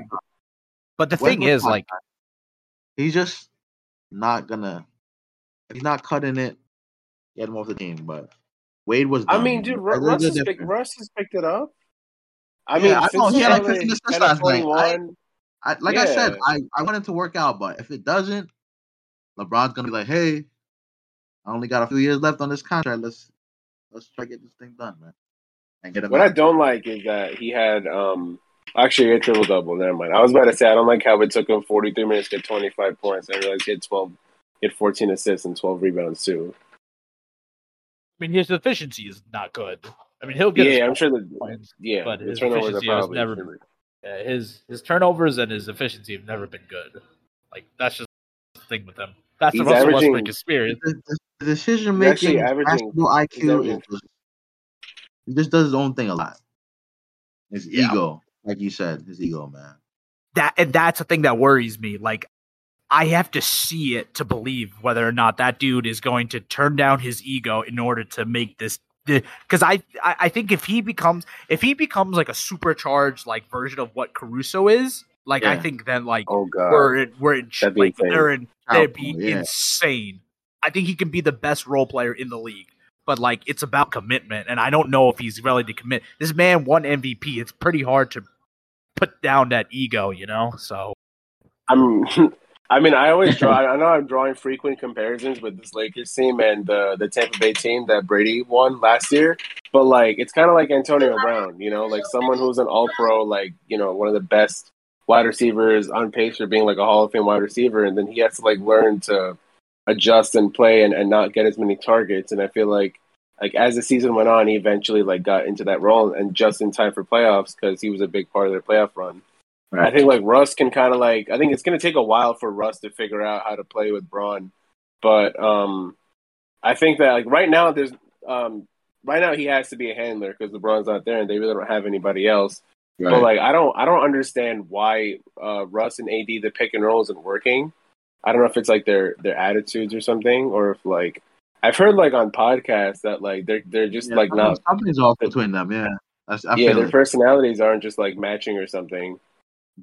But the thing is, not like, done. he's just not gonna. He's not cutting it, get him off the team. But Wade was. I mean, dude, Ru- There's a Russ has, picked. Russ has picked it up. I Yeah, mean, I know. since He had, like, 15 assists last night. 21, I, like I said, I, I want it to work out, but if it doesn't, LeBron's gonna be like, "Hey, I only got a few years left on this contract. Let's let's try to get this thing done, man." And get him. What I don't like is that he had um actually a triple double. Never mind. I was about to say I don't like how it took him 43 minutes to get 25 points. I realized he had 12, he had 14 assists and 12 rebounds too. I mean, his efficiency is not good. I mean, he'll get Yeah, I'm sure that. points, Yeah, but the his turnovers are efficiency has probably never. Yeah, his his turnovers and his efficiency have never been good. Like that's just the thing with him. That's the He's Russell averaging- Westbrook experience. The, the- the decision He's making, basketball IQ, just, he just does his own thing a lot. His Yeah. ego, like you said, his ego, man. that and that's the thing that worries me. Like I have to see it to believe whether or not that dude is going to turn down his ego in order to make this because I, I I think if he becomes if he becomes like a supercharged like version of what Caruso is, like I think then like Oh god. we're in, we're in That'd like insane. they're in oh, they'd be yeah. insane. I think he can be the best role player in the league. But like it's about commitment, and I don't know if he's ready to commit. This man won MVP. It's pretty hard to put down that ego, you know. So I'm. (laughs) I mean, I always draw. (laughs) I know I'm drawing frequent comparisons with this Lakers team and the the Tampa Bay team that Brady won last year. But like, it's kind of like Antonio Brown, you know, like someone who's an All Pro, like you know, one of the best wide receivers on pace for being like a Hall of Fame wide receiver, and then he has to like learn to adjust and play and, and not get as many targets. And I feel like like as the season went on, he eventually like got into that role and just in time for playoffs because he was a big part of their playoff run. I think like Russ can kind of like I think it's going to take a while for Russ to figure out how to play with Bron, but um, I think that like right now there's um right now he has to be a handler because LeBron's not there and they really don't have anybody else. But like I don't I don't understand why uh, Russ and AD the pick and roll isn't working. I don't know if it's like their their attitudes or something, or if like I've heard like on podcasts that like they're they're just Yeah, like not something's off between them. Yeah, That's, I yeah feel their it. personalities aren't just like matching or something.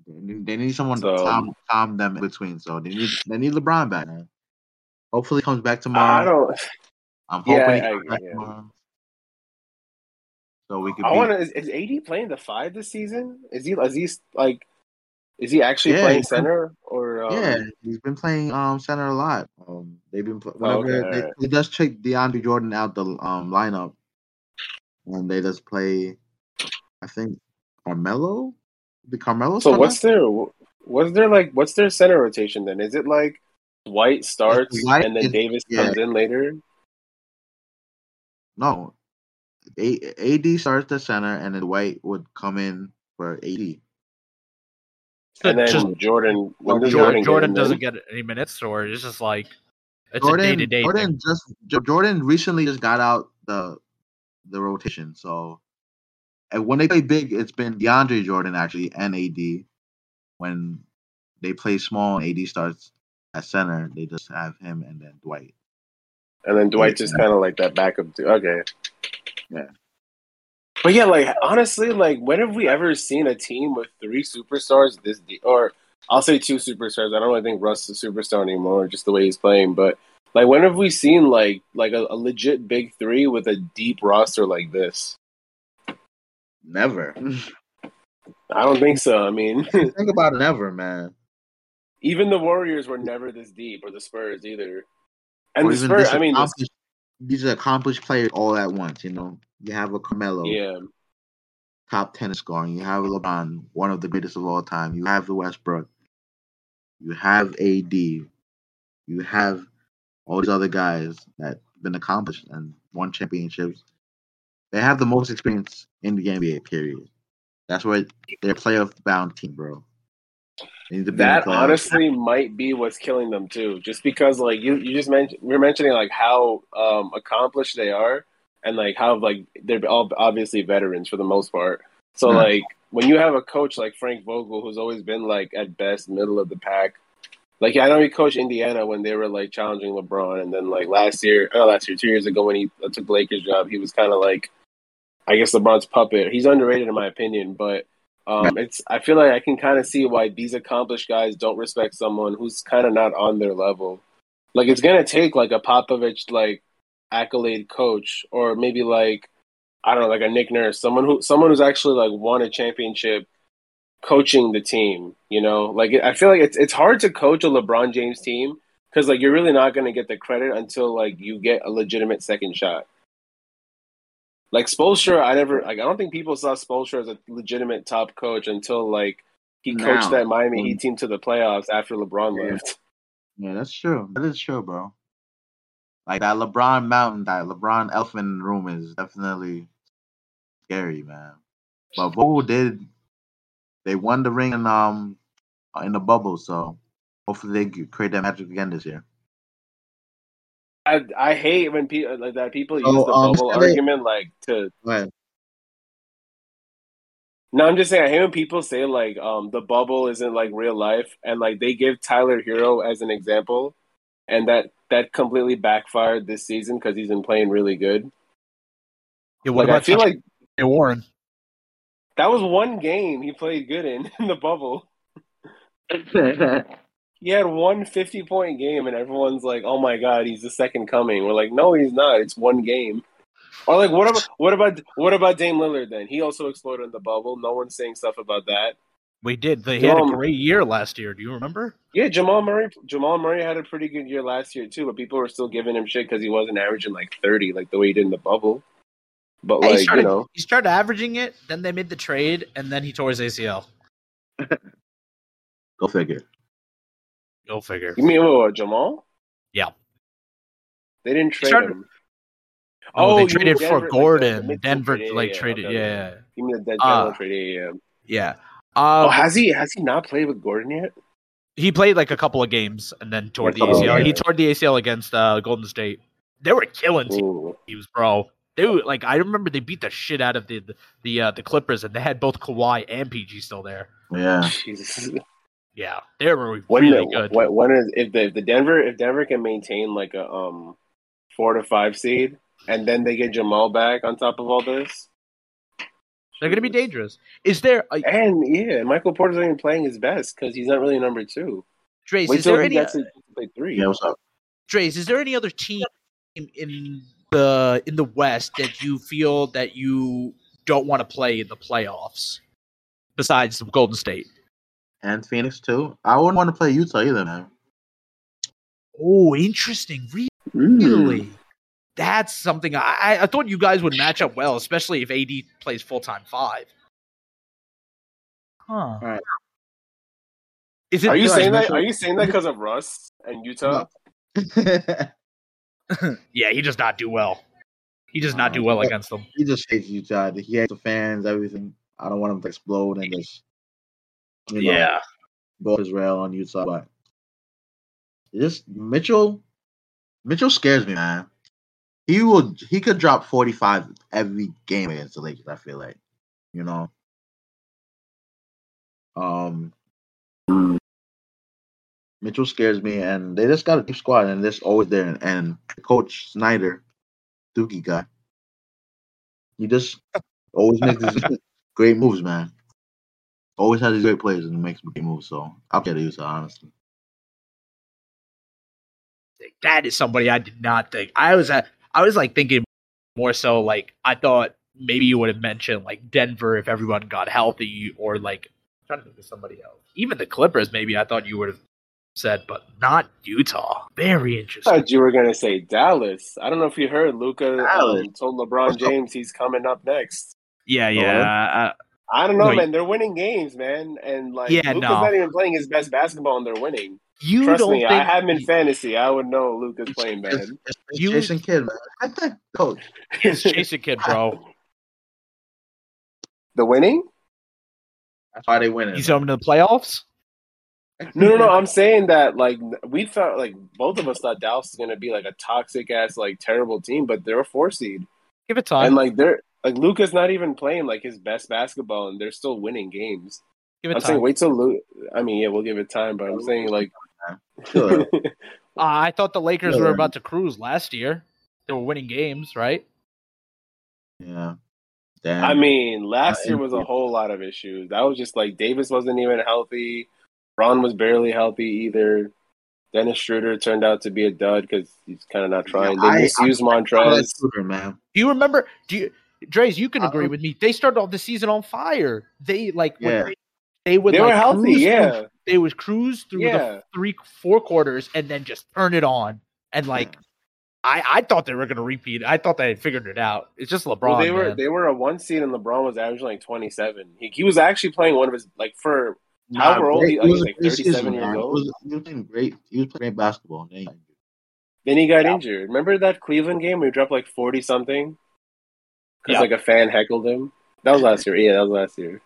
They need, someone So- to calm, calm them in between. So they need they need LeBron back. Man. Hopefully, he comes back tomorrow. I tomorrow. don't. I'm (laughs) hoping Yeah, he I- back yeah. So we could. I want to. Is, is AD playing the five this season? Is he? Is he like? Is he actually Yeah, playing center or? Um, Yeah, he's been playing um center a lot. Um, they've been pl- Oh, whenever okay, they, just check DeAndre Jordan out the um lineup, and they just play. I think Carmelo. The Carmelo. So still what's their? What's their like? What's their center rotation then? Is it like Dwight starts Dwight and then is- Davis yeah. comes in later? no? A- AD starts the center, and then Dwight would come in for AD. And then just Jordan. When oh, does Jordan, Jordan, Jordan get in doesn't then? get any minutes, or it's just like it's a day Jordan, to day Jordan thing. just Jordan recently just got out the the rotation. So and when they play big, it's been DeAndre Jordan actually and AD. When they play small and AD starts at center, they just have him and then Dwight. And then Dwight just kind of like that backup too. Okay. Yeah. But yeah, like honestly, like when have we ever seen a team with three superstars this deep? Or I'll say two superstars. I don't really think Russ is a superstar anymore, just the way he's playing. But like, when have we seen like like a, a legit big three with a deep roster like this? Never. (laughs) I don't think so. I mean, (laughs) Think about never, man. even the Warriors were never this deep, or the Spurs either. And Or the Spurs, I mean, the- accomplished- these are accomplished players all at once. You know, you have a Carmelo, yeah, top ten scoring. You have a LeBron, one of the greatest of all time. You have the Westbrook. You have AD. You have all these other guys that been accomplished and won championships. They have the most experience in the NBA. Period. That's why they're playoff bound team, bro. They need to be in the that honestly might be what's killing them too. Just because like you, you just mentioned, you're mentioning like how um, accomplished they are, and like how like they're all obviously veterans for the most part. So Yeah. like when you have a coach like Frank Vogel, who's always been like at best middle of the pack. Like I know he coached Indiana when they were like challenging LeBron, and then like last year, oh last year, two years ago when he took Lakers job, he was kind of like, I guess LeBron's puppet. He's underrated in my opinion, but um, it's I feel like I can kind of see why these accomplished guys don't respect someone who's kind of not on their level. Like it's gonna take like a Popovich like accolade coach, or maybe like I don't know, like a Nick Nurse, someone who someone who's actually like won a championship coaching the team. You know, like I feel like it's it's hard to coach a LeBron James team because like you're really not gonna get the credit until like you get a legitimate second shot. Like Spoelstra, I never like. I don't think people saw Spoelstra as a legitimate top coach until like he coached that Miami Heat team to the playoffs after LeBron Yeah. left. Yeah, that's true. That is true, bro. Like that LeBron mountain, that LeBron elephant room is definitely scary, man. But Vogel did. They won the ring in um in the bubble, so hopefully they create that magic again this year. I, I hate when people like that people use So, the um, bubble should they- argument like to Go ahead. No, I'm just saying. I hate when people say like um the bubble isn't like real life, and like they give Tyler Herro as an example, and that that completely backfired this season because he's been playing really good. Yeah, what Like I about feel like Warren? that was one game he played good in (laughs) in the bubble. (laughs) He had one 50 point game, and everyone's like, "Oh my god, he's the second coming." We're like, "No, he's not. It's one game." Or like, what about what about what about Dame Lillard? Then he also exploded in the bubble. No one's saying stuff about that. We did. They had a great year last year. Do you remember? Yeah, Jamal Murray. Jamal Murray had a pretty good year last year too, but people were still giving him shit because he wasn't averaging like thirty, like the way he did in the bubble. But he like started, you know, he started averaging it. Then they made the trade, and then he tore his ACL. (laughs) Go figure. Go figure. you mean what, Jamal? Yeah. They didn't trade started- him. Oh, you they traded Denver, for like, the- the Gordon. Mitchell Denver trade, like yeah, traded. okay, Yeah, okay. You mean the dead. Denver trade? Yeah, yeah. yeah. Oh, Um, has he has he not played with Gordon yet? he played like a couple of games and then tore the Oh, ACL. yeah. He tore the ACL against uh, Golden State. They were killing Ooh. teams, bro. They were, like I remember they beat the shit out of the the the, uh, the Clippers, and they had both Kawhi and PG still there. Yeah. Jesus. Yeah, they were When really the, good. When, when is if the if the Denver if Denver can maintain like a um four to five seed and then they get Jamal back on top of all this, They're gonna be dangerous. Is there a, And yeah, Michael Porter's not even playing his best because he's not really number two. Drace? Wait Is there any gets to three. Yeah, what's up? Drace? Is there any other team in, in the in the West that you feel that you don't want to play in the playoffs besides Golden State? And Phoenix too. I wouldn't want to play Utah either, man. Oh, interesting. Really? That's something I, I- I thought you guys would match up well, especially if AD plays full time five. Huh. Alright. Is it Are you saying that? Are you saying that because of Russ and Utah? (laughs) yeah, he does not do well. He does not do Uh, well against them. he just hates Utah. He hates the fans, everything. I don't want him to explode and just you know, Yeah. go his rail on Utah. But just Mitchell, Mitchell scares me, man. He will. He could drop forty five every game against the Lakers. I feel like, you know. Um, Mitchell scares me, and they just got a deep squad, and they're always there. And, and Coach Snyder, Dookie guy, he just always makes these (laughs) great moves, man. Always has these great players and makes great moves. So I'll get Utah, honestly. That is somebody I did not think. I was at, I was like thinking more so like I thought maybe you would have mentioned like Denver if everyone got healthy or like I'm trying to think of somebody else. Even the Clippers maybe I thought you would have said, but not Utah. Very I interesting. thought you were gonna say Dallas. I don't know if you heard Luka um, told LeBron James he's coming up next. Yeah, yeah, I don't know, Wait. man. They're winning games, man, and like Yeah, Luka's no. not even playing his best basketball, and they're winning. you Trust don't me, think I have him in fantasy. I would know Luka's playing bad. It's, it's, it's You- Jason Kidd, man. Coach. (laughs) He's Jason Kidd, bro. the winning? That's why they win it. He's coming to the playoffs. No, no, no. I'm saying that like we thought, like both of us thought Dallas was gonna be like a toxic ass, like terrible team, but they're a four seed, Give it time. and like they're like Luka's not even playing like his best basketball, and they're still winning games. Give it I'm time. saying wait till Luke. I mean, yeah, we'll give it time, but I'm saying like Sure. (laughs) Uh, I thought the Lakers Yeah, were about to cruise last year. They were winning games, right? yeah. Damn. I mean, last Uh, year was a whole lot of issues. That was just like Davis wasn't even healthy. Ron was barely healthy either. Dennis Schroeder turned out to be a dud because he's kind of not trying. They I- misused Montrez. Shooter, man. Do you remember? Do you, Dre's? You can I agree um, with me. They started off the season on fire. They like would- Yeah. they, they would They like were healthy, yeah. through- they would cruise through Yeah. the three four quarters and then just turn it on. And like I I thought they were gonna repeat. I thought they had figured it out. It's just LeBron. Well, they were man. they were a one seed, and LeBron was averaging like 27. He, he was actually playing one of his like for However old great- he- it like, was like 37 years man. It old. was- He was playing great. He was playing great basketball. Then he got injured. Then he got injured. Remember that Cleveland game where he dropped like 40 something? Because Yeah. like a fan heckled him. That was last year. Yeah, that was last year.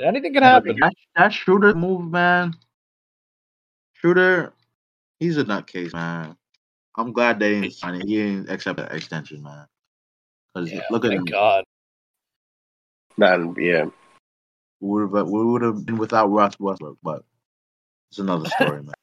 Anything can happen. but That, that Schroeder move, man. Schroeder, He's a nutcase, man. I'm glad they didn't sign it. He didn't accept the extension, man. Because Yeah, look at thank him. God. Man, yeah. We would have we would have been without Russ Westbrook, but it's another (laughs) story, man.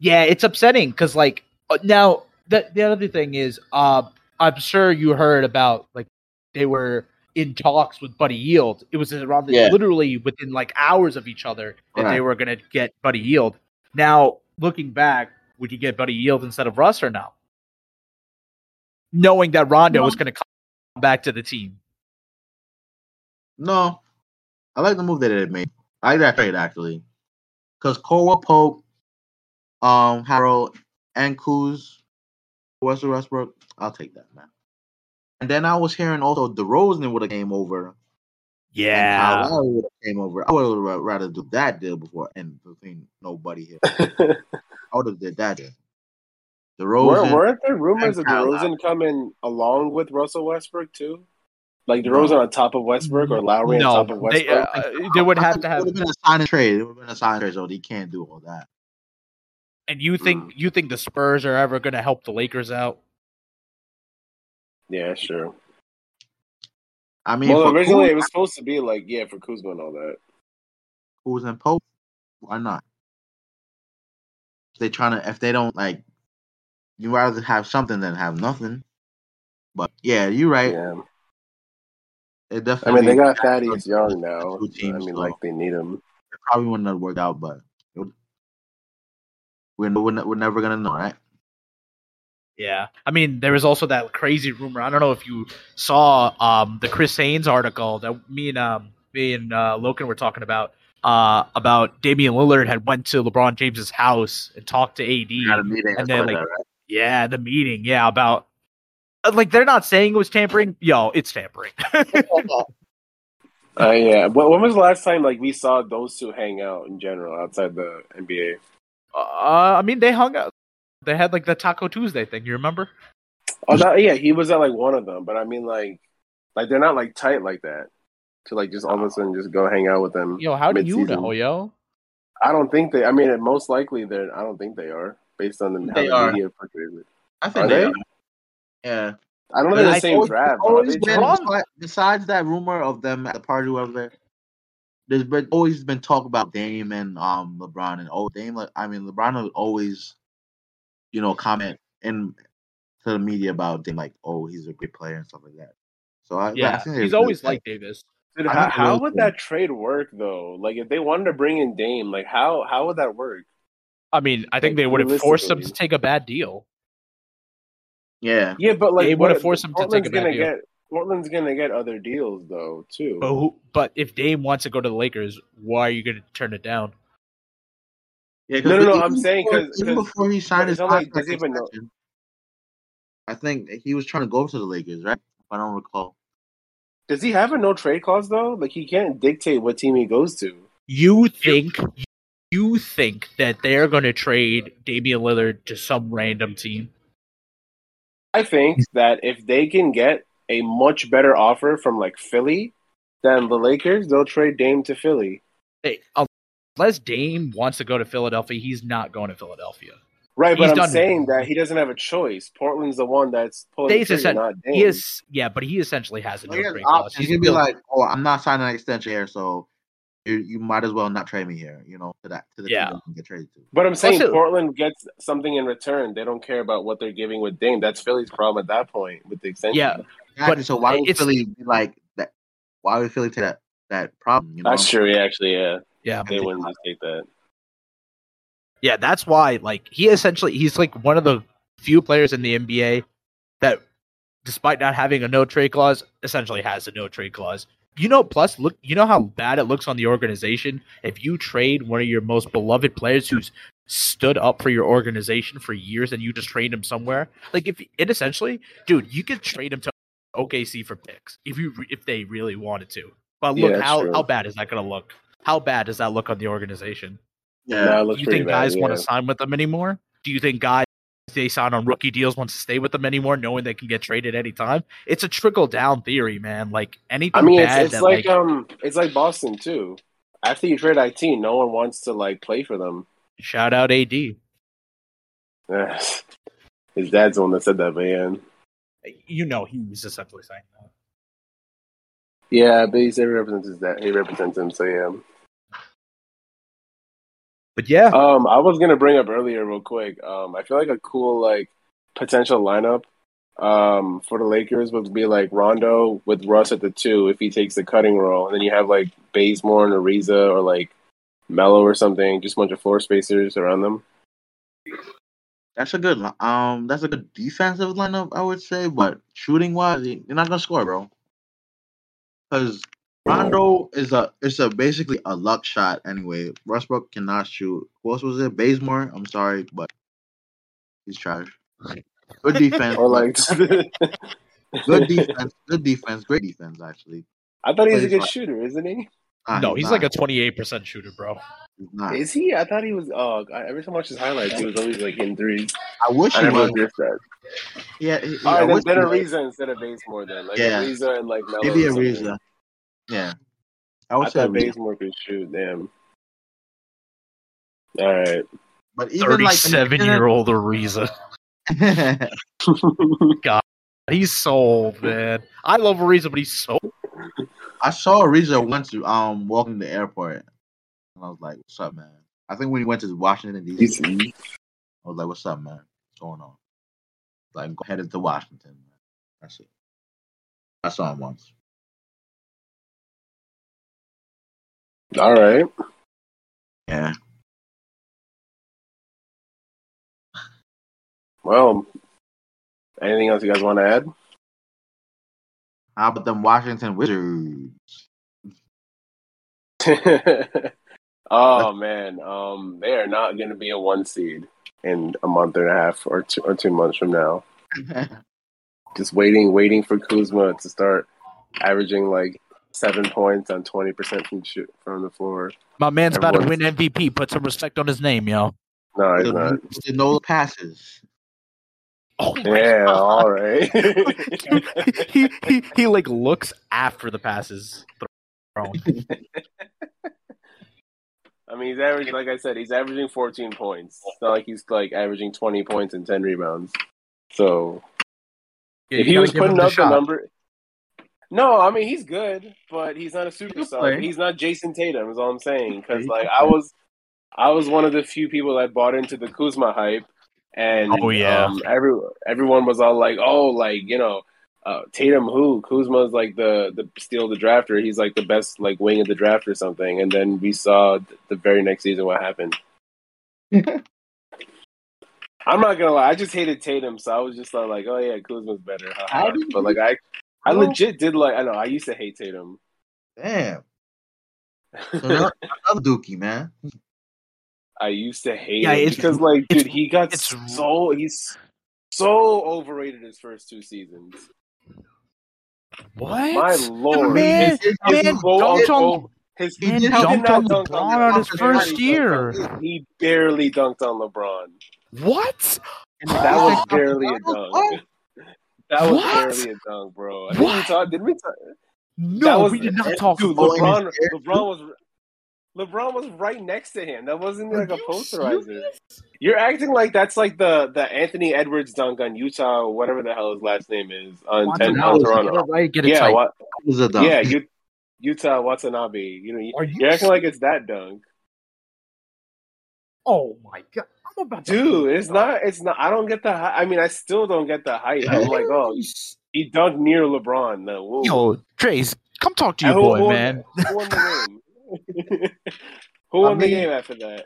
Yeah, it's upsetting because like uh, now the the other thing is, uh, I'm sure you heard about like they were in talks with Buddy Hield. It was around the, Yeah. literally within like hours of each other that they were gonna get Buddy Hield. Now looking back, would you get Buddy Hield instead of Russ or no? Knowing that Rondo No. was gonna come back to the team. No, I like the move that they made. I like that trade actually, because Cole Pope, um, Harrell, and Kuz, Russell Westbrook. I'll take that, man. And then I was hearing also DeRozan would have came over. and Kyle Lowry would have came over. I would have rather do that deal before and between nobody here. (laughs) I would have did that deal. Were, DeRozan. weren't there rumors of and Kyle DeRozan coming along with Russell Westbrook too? Like DeRozan on top of Westbrook or Lowry No, on top of they, Westbrook? uh, they would I have think to it have. would have been a sign and trade. It would have been a sign and trade, so they can't do all that. And you think Mm. you think the Spurs are ever gonna help the Lakers out? Yeah, sure. I mean, well, originally Kuz, it was supposed to be like yeah for Kuzma and all that. Kuz and Pope, why not? If they trying to, if they don't like, you rather have something than have nothing. But yeah, you're right. Yeah, It definitely. I mean they got Thaddeus Young (laughs) now. Teams, I mean, so- like they need him. it probably wouldn't have worked out, but would- we're we're, we're never gonna know, right? Yeah, I mean, there was also that crazy rumor. I don't know if you saw um, the Chris Haynes article that me and um, me and uh, Lokin were talking about uh, about Damian Lillard had went to LeBron James's house and talked to AD. Got a meeting and then, like, that, right? Yeah, the meeting. Yeah, about uh, like they're not saying it was tampering. Yo, it's tampering. (laughs) Uh, yeah. When, when was the last time like we saw those two hang out in general outside the NBA? uh, I mean, they hung out. They had like the Taco Tuesday thing. You remember? Oh, that, yeah, he was at like one of them, but I mean like, like they're not like tight like that to like just all of a sudden just go hang out with them. Yo, how do you mid-season. know, yo? I don't think they. I mean, most likely they're. I don't think they are based on the, how They the are. media portrays it. I Are think they? they. Are. Yeah. I don't know the I same always- draft. Always been- besides, besides that rumor of them at the party, or whatever, there's been always been talk about Dame and um LeBron and oh Dame. like, I mean LeBron will always, you know, comment in to the media about Dame like oh he's a great player and stuff like that. So I, I Yeah, think he's really- always like Davis. Dude, how, think how would two- that trade work though? Like, if they wanted to bring in Dame, like how how would that work? I mean, I think Like, they would have forced him to take a bad deal. yeah. Yeah, but like, They would've forced him to take a bad gonna deal. get Portland's gonna get other deals though too. But who, but if Dame wants to go to the Lakers, why are you going to turn it down? Yeah, No, no, no, I'm saying 'cause- even 'cause- before he signed his it's not like- contract even extension, I think he was trying to go to the Lakers, right? If I don't recall. Does he have a no trade clause though? Like he can't dictate what team he goes to. You think you think that they're going to trade Damian Lillard to some random team? I think that if they can get a much better offer from like Philly than the Lakers, they'll trade Dame to Philly. Hey, unless Dame wants to go to Philadelphia, he's not going to Philadelphia. Right, but He's I'm done- saying that he doesn't have a choice. Portland's the one that's pulling the He's trigger, not Dame. He is, yeah, but he essentially has a no trade clause. options. He's gonna be like, "Oh, I'm not signing an extension here, so you you might as well not trade me here." You know, to that to the Yeah. team that can get traded to. But I'm saying Also- Portland gets something in return. They don't care about what they're giving with Dame. That's Philly's problem at that point with the extension. yeah, Exactly. So why would Philly be like that? Why would Philly take that that problem? You know, that's true. Yeah, actually, yeah, yeah. they wouldn't just take that. Yeah, that's why like he essentially he's like one of the few players in the NBA that despite not having a no trade clause, essentially has a no trade clause. You know, plus look you know how bad it looks on the organization if you trade one of your most beloved players who's stood up for your organization for years and you just trade him somewhere. Like if it essentially, dude, you could trade him to OKC for picks if you if they really wanted to. But look that's how true. how bad is that going to look? How bad does that look on the organization? yeah. No, it Do you think bad, guys want to sign with them anymore? Do you think guys they sign on rookie deals want to stay with them anymore, knowing they can get traded anytime? It's a trickle down theory, man. Like anything I mean, it's, bad it's that like, like, um, it's like Boston too. After you trade IT, no one wants to like play for them. shout out AD. (sighs) His dad's the one that said that, man. You know, he was essentially saying that. Yeah, but he he represents his dad. He represents him, so yeah. But yeah, Um, I was gonna bring up earlier, real quick. Um, I feel like a cool like potential lineup, um, for the Lakers would be like Rondo with Russ at the two if he takes the cutting role, and then you have like Bazemore and Ariza or like Melo or something, just a bunch of floor spacers around them. That's a good li- um. That's a good defensive lineup, I would say. But shooting wise, you're not gonna score, bro. Because Rondo is a it's a basically a luck shot anyway. Westbrook cannot shoot. Who else was it? Bazemore. I'm sorry, but he's trash. Good defense. (laughs) Or like, (laughs) good defense. Good defense. Great defense, actually. I thought he was a good like- shooter, isn't he? Nah, no, he's not. like a 28% shooter, bro. He's. Is he? I thought he was. Oh, I- every time I watch his highlights, he was always like in threes. I wish I he was. that. Yeah, he- All I right, wish then, then he was. Ariza instead of Bazemore, then like Yeah. Ariza and like Melo. Maybe or something. Ariza. Yeah. I wish I would say thought Ariza. Bazemore could shoot. Damn. All right. But even like 37 year old Ariza. (laughs) God, he's so old, man. I love Ariza, but he's so I saw Ariza once um walking the airport, and I was like, "What's up, man?" I think when he went to Washington D.C., I was like, "What's up, man? What's going on?" Like, go headed to Washington. Man. That's it. I saw him once. All right. Yeah. Well, anything else you guys want to add? How about them Washington Wizards? (laughs) oh man, um, they are not going to be a one seed in a month and a half or two or two months from now. (laughs) Just waiting, waiting for Kuzma to start averaging like seven points on twenty percent from shoot from the floor. My man's about to win MVP. Put some respect on his name, yo. No, he's not. the no passes. Oh Yeah, God. all right. (laughs) he, he he like looks after the passes thrown. I mean, he's averaging, like I said, he's averaging 14 points. It's not like he's like averaging 20 points and 10 rebounds. So if he was putting up the number, no, I mean he's good, but he's not a can superstar. He's not Jayson Tatum, is all I'm saying. Because like I was, I was one of the few people that bought into the Kuzma hype, and Oh, yeah. um, every everyone was all like, oh, like you know. Uh, Tatum, who Kuzma's like the the steal the drafter. He's like the best like wing of the draft or something. And then we saw th- the very next season what happened. (laughs) I'm not gonna lie, I just hated Tatum, so I was just like, oh yeah, Kuzma's better. haha. But like I, I Well- legit did like I know I used to hate Tatum. Damn. (laughs) Another, another Dookie, man. I used to hate Yeah, him because like dude, he got it's- so he's so overrated his first two seasons. What? My lord, man, his, his man quote oh, dunked on- his He Man dunked did on not dunk LeBron on his LeBron. first year. dunked He barely dunked on LeBron. What? That was barely a dunk. What? That was What? barely a dunk, bro. I think we What? talked. Did we talk? No, was- we did not talk Dude, LeBron, LeBron was LeBron was right next to him. That wasn't Are like a you posterizer. serious? You're acting like that's like the the Anthony Edwards dunk on Yuta, or whatever the hell his last name is on, 10, on Toronto. right, get it Yeah, tight. what? Was a dunk. Yeah, you, Yuta Watanabe. You know, Are you you're acting like it's that dunk, Oh my god, I'm about to dude. It's not. It's not. I don't get the. I mean, I still don't get the hype. I'm like, oh, he dunked near LeBron. No, whoa. Yo, Trace, come talk to your Who- boy, who- man. Who won the game? (laughs) who won I the game after that?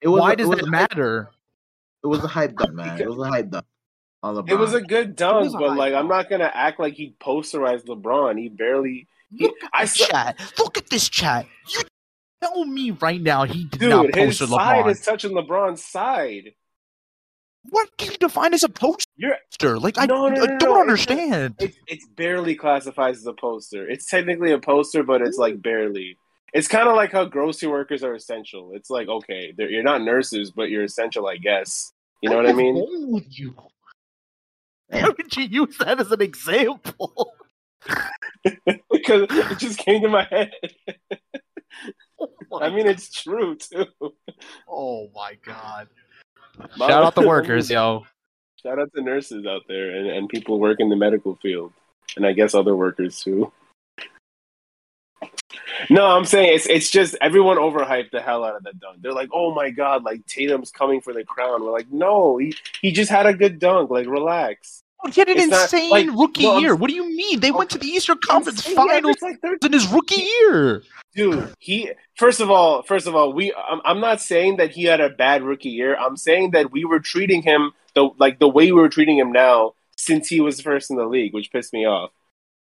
It was Why does it was that matter? It was a hype dunk, man. (laughs) It was a hype dunk on LeBron. It was a good dunk, a but high like I'm not gonna act like he posterized LeBron. He barely. He, Look I at saw, chat. Look at this chat. You tell me right now he did dude, not his poster side LeBron. is touching LeBron's side. What do you define as a poster? You're Like I, No, no, no, I don't no, understand. it's it's barely classifies as a poster. It's technically a poster, but it's like barely. It's kind of like how grocery workers are essential. It's like okay, you're not nurses, but you're essential, I guess. You know what I mean? What's wrong with you? Why would you use that as an example? (laughs) because it just came to my head. (laughs) Oh I mean, it's true too. Oh my god. Shout out the (laughs) workers, yo. Shout out to nurses out there and, and people work in the medical field, and I guess other workers too. No, I'm saying it's it's just everyone overhyped the hell out of that dunk. They're like, "Oh my god, like Tatum's coming for the crown." We're like, "No, he he just had a good dunk. Like, relax." He had an It's not- insane like, rookie year. What do you mean? They went to the Eastern Conference Insane. Finals like in his rookie year. dude he first of all first of all we I'm, I'm not saying that he had a bad rookie year i'm saying that we were treating him the like the way we were treating him now since he was first in the league which pissed me off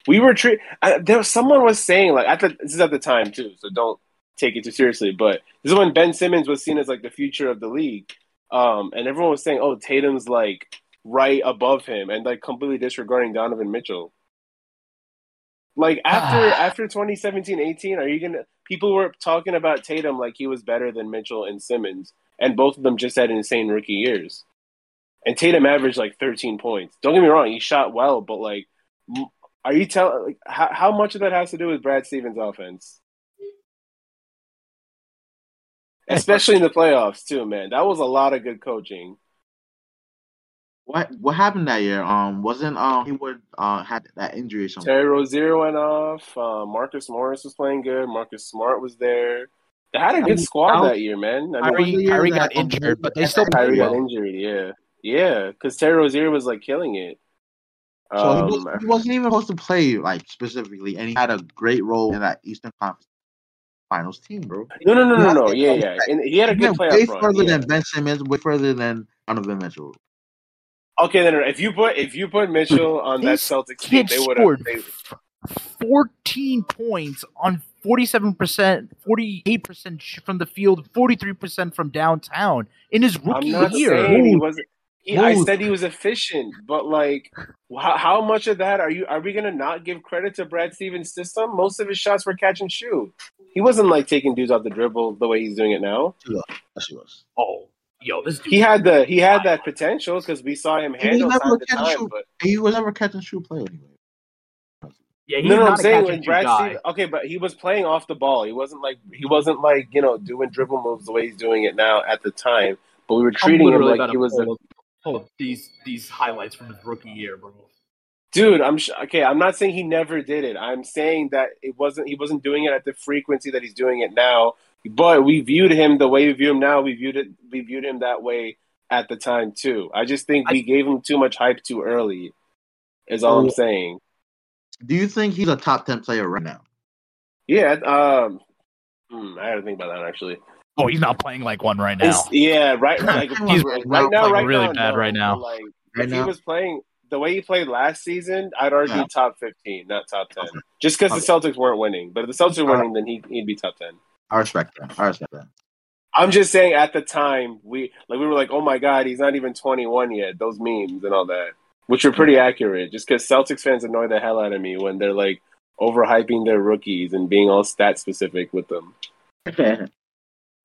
we were treat uh, there was someone was saying like at the this is at the time too so don't take it too seriously but this is when ben simmons was seen as like the future of the league um and everyone was saying oh tatum's like right above him and like completely disregarding donovan mitchell like after ah. after 2017-18, are you gonna people were talking about Tatum like he was better than Mitchell and Simmons, and both of them just had insane rookie years. And Tatum averaged like 13 points. Don't get me wrong, he shot well, but like are you telling like how, how much of that has to do with Brad Stevens' offense? (laughs) Especially in the playoffs too, man. That was a lot of good coaching. What what happened that year? Um, wasn't um he would uh had that injury or something? Terry Rozier went off. Uh, Marcus Morris was playing good. Marcus Smart was there. They had a good squad that year, man. I mean, was Kyrie, Kyrie got injured, but they still Kyrie played got well. injured, yeah. Yeah, because Terry Rozier was like killing it. So Um, he, was, he wasn't even supposed to play like specifically, and he had a great role in that Eastern Conference Finals team, bro. no, no, no, no, no. Yeah, Yeah, yeah. And he had a He good went way playoff run. further yeah. than Ben Simmons, way further than Donovan Mitchell. Okay, then if you put if you put Mitchell on that This Celtics team, Kid they would have. f- 14 points on 47%, 48% from the field, 43% from downtown in his I'm rookie not year. he wasn't. He, I said he was efficient, but like, how, how much of that are you? Are we gonna not give credit to Brad Stevens' system? Most of his shots were catch and shoot. He wasn't like taking dudes off the dribble the way he's doing it now. Yes, he was. Oh, yo, this dude. He had the he had that potential because we saw him He was handle never time a to catch time. shoot. But He was never a catch and shoot player anyway. yeah, he's no, no, not I'm a saying when Brad guy. Stevens, okay, but he was playing off the ball. He wasn't like he wasn't like you know doing dribble moves the way he's doing it now at the time. But we were treating him like he was a pull up- pull up these these highlights from his rookie year, bro. dude. I'm sh- okay. I'm not saying he never did it. I'm saying that it wasn't. He wasn't doing it at the frequency that he's doing it now. But we viewed him the way we view him now. We viewed it. We viewed him that way at the time too. I just think we gave him too much hype too early. Is all I'm Oh. saying. Do you think he's a top ten player right now? Yeah. Um. hmm, I had to think about that actually. Oh, he's not playing like one right now. It's- yeah, right. (laughs) Like, He's right playing now, right really now, bad no, right now. Like, Right if now? he was playing the way he played last season, I'd argue Yeah. top fifteen, not top ten. Okay. Just because the Celtics weren't winning, but if the Celtics were Alright. winning, then he, he'd be top ten. I respect that. I respect that. I'm just saying, at the time, we like we were like, oh my god, he's not even 21 yet. Those memes and all that, which are pretty accurate. Just because Celtics fans annoy the hell out of me when they're like overhyping their rookies and being all stat specific with them. (laughs)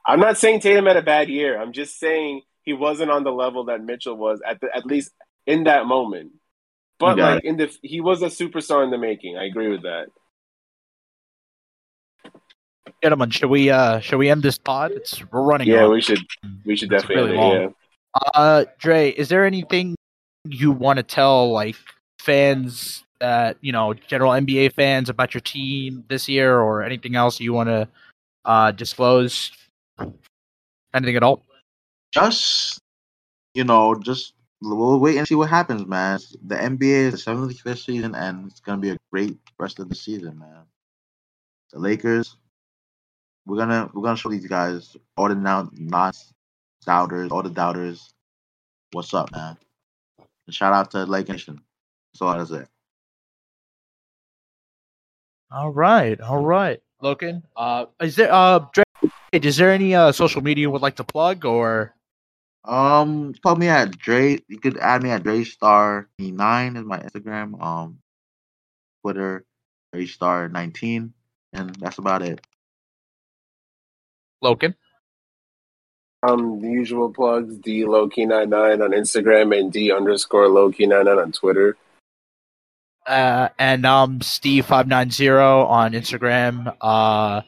I'm not saying Tatum had a bad year. I'm just saying he wasn't on the level that Mitchell was at the at least in that moment. But like in the he was a superstar in the making. I agree with that. Gentlemen, should we uh should we end this pod? It's we're running. Yeah, long. we should we should It's definitely really yeah. long. Uh, Dre, is there anything you want to tell like fans that you know, general NBA fans about your team this year, or anything else you want to uh disclose? Anything at all? just you know, just we'll wait and see what happens, man. The NBA is the 75th season, and it's gonna be a great rest of the season, man. The Lakers, we're gonna we're gonna show these guys all the now non doubters, all the doubters, what's up, man. And shout out to Lake Nation. That's all I say. All right, all right, Lokin. Uh, is there uh, Dre, is there any uh social media you would like to plug or? Um, follow me at Dre. You could add me at Dre Star nine is my Instagram. Um, Twitter, Dre Star nineteen, and that's about it. Lokin. Um the usual plugs, D Lowkey 99 on Instagram and D underscore Lowkey 99 on Twitter. uh, and um Steve five nine zero on Instagram. Uh,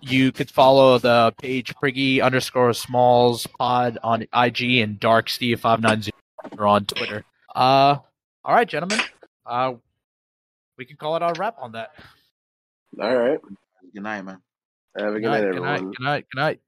you could follow the page Priggy underscore Smalls Pod on IG and Dark Steve five nine zero on Twitter. Uh, all right, gentlemen. Uh, we can call it a wrap on that. All right. Good night, man. Have a good, Good night, night, good everyone. night, good night, good night.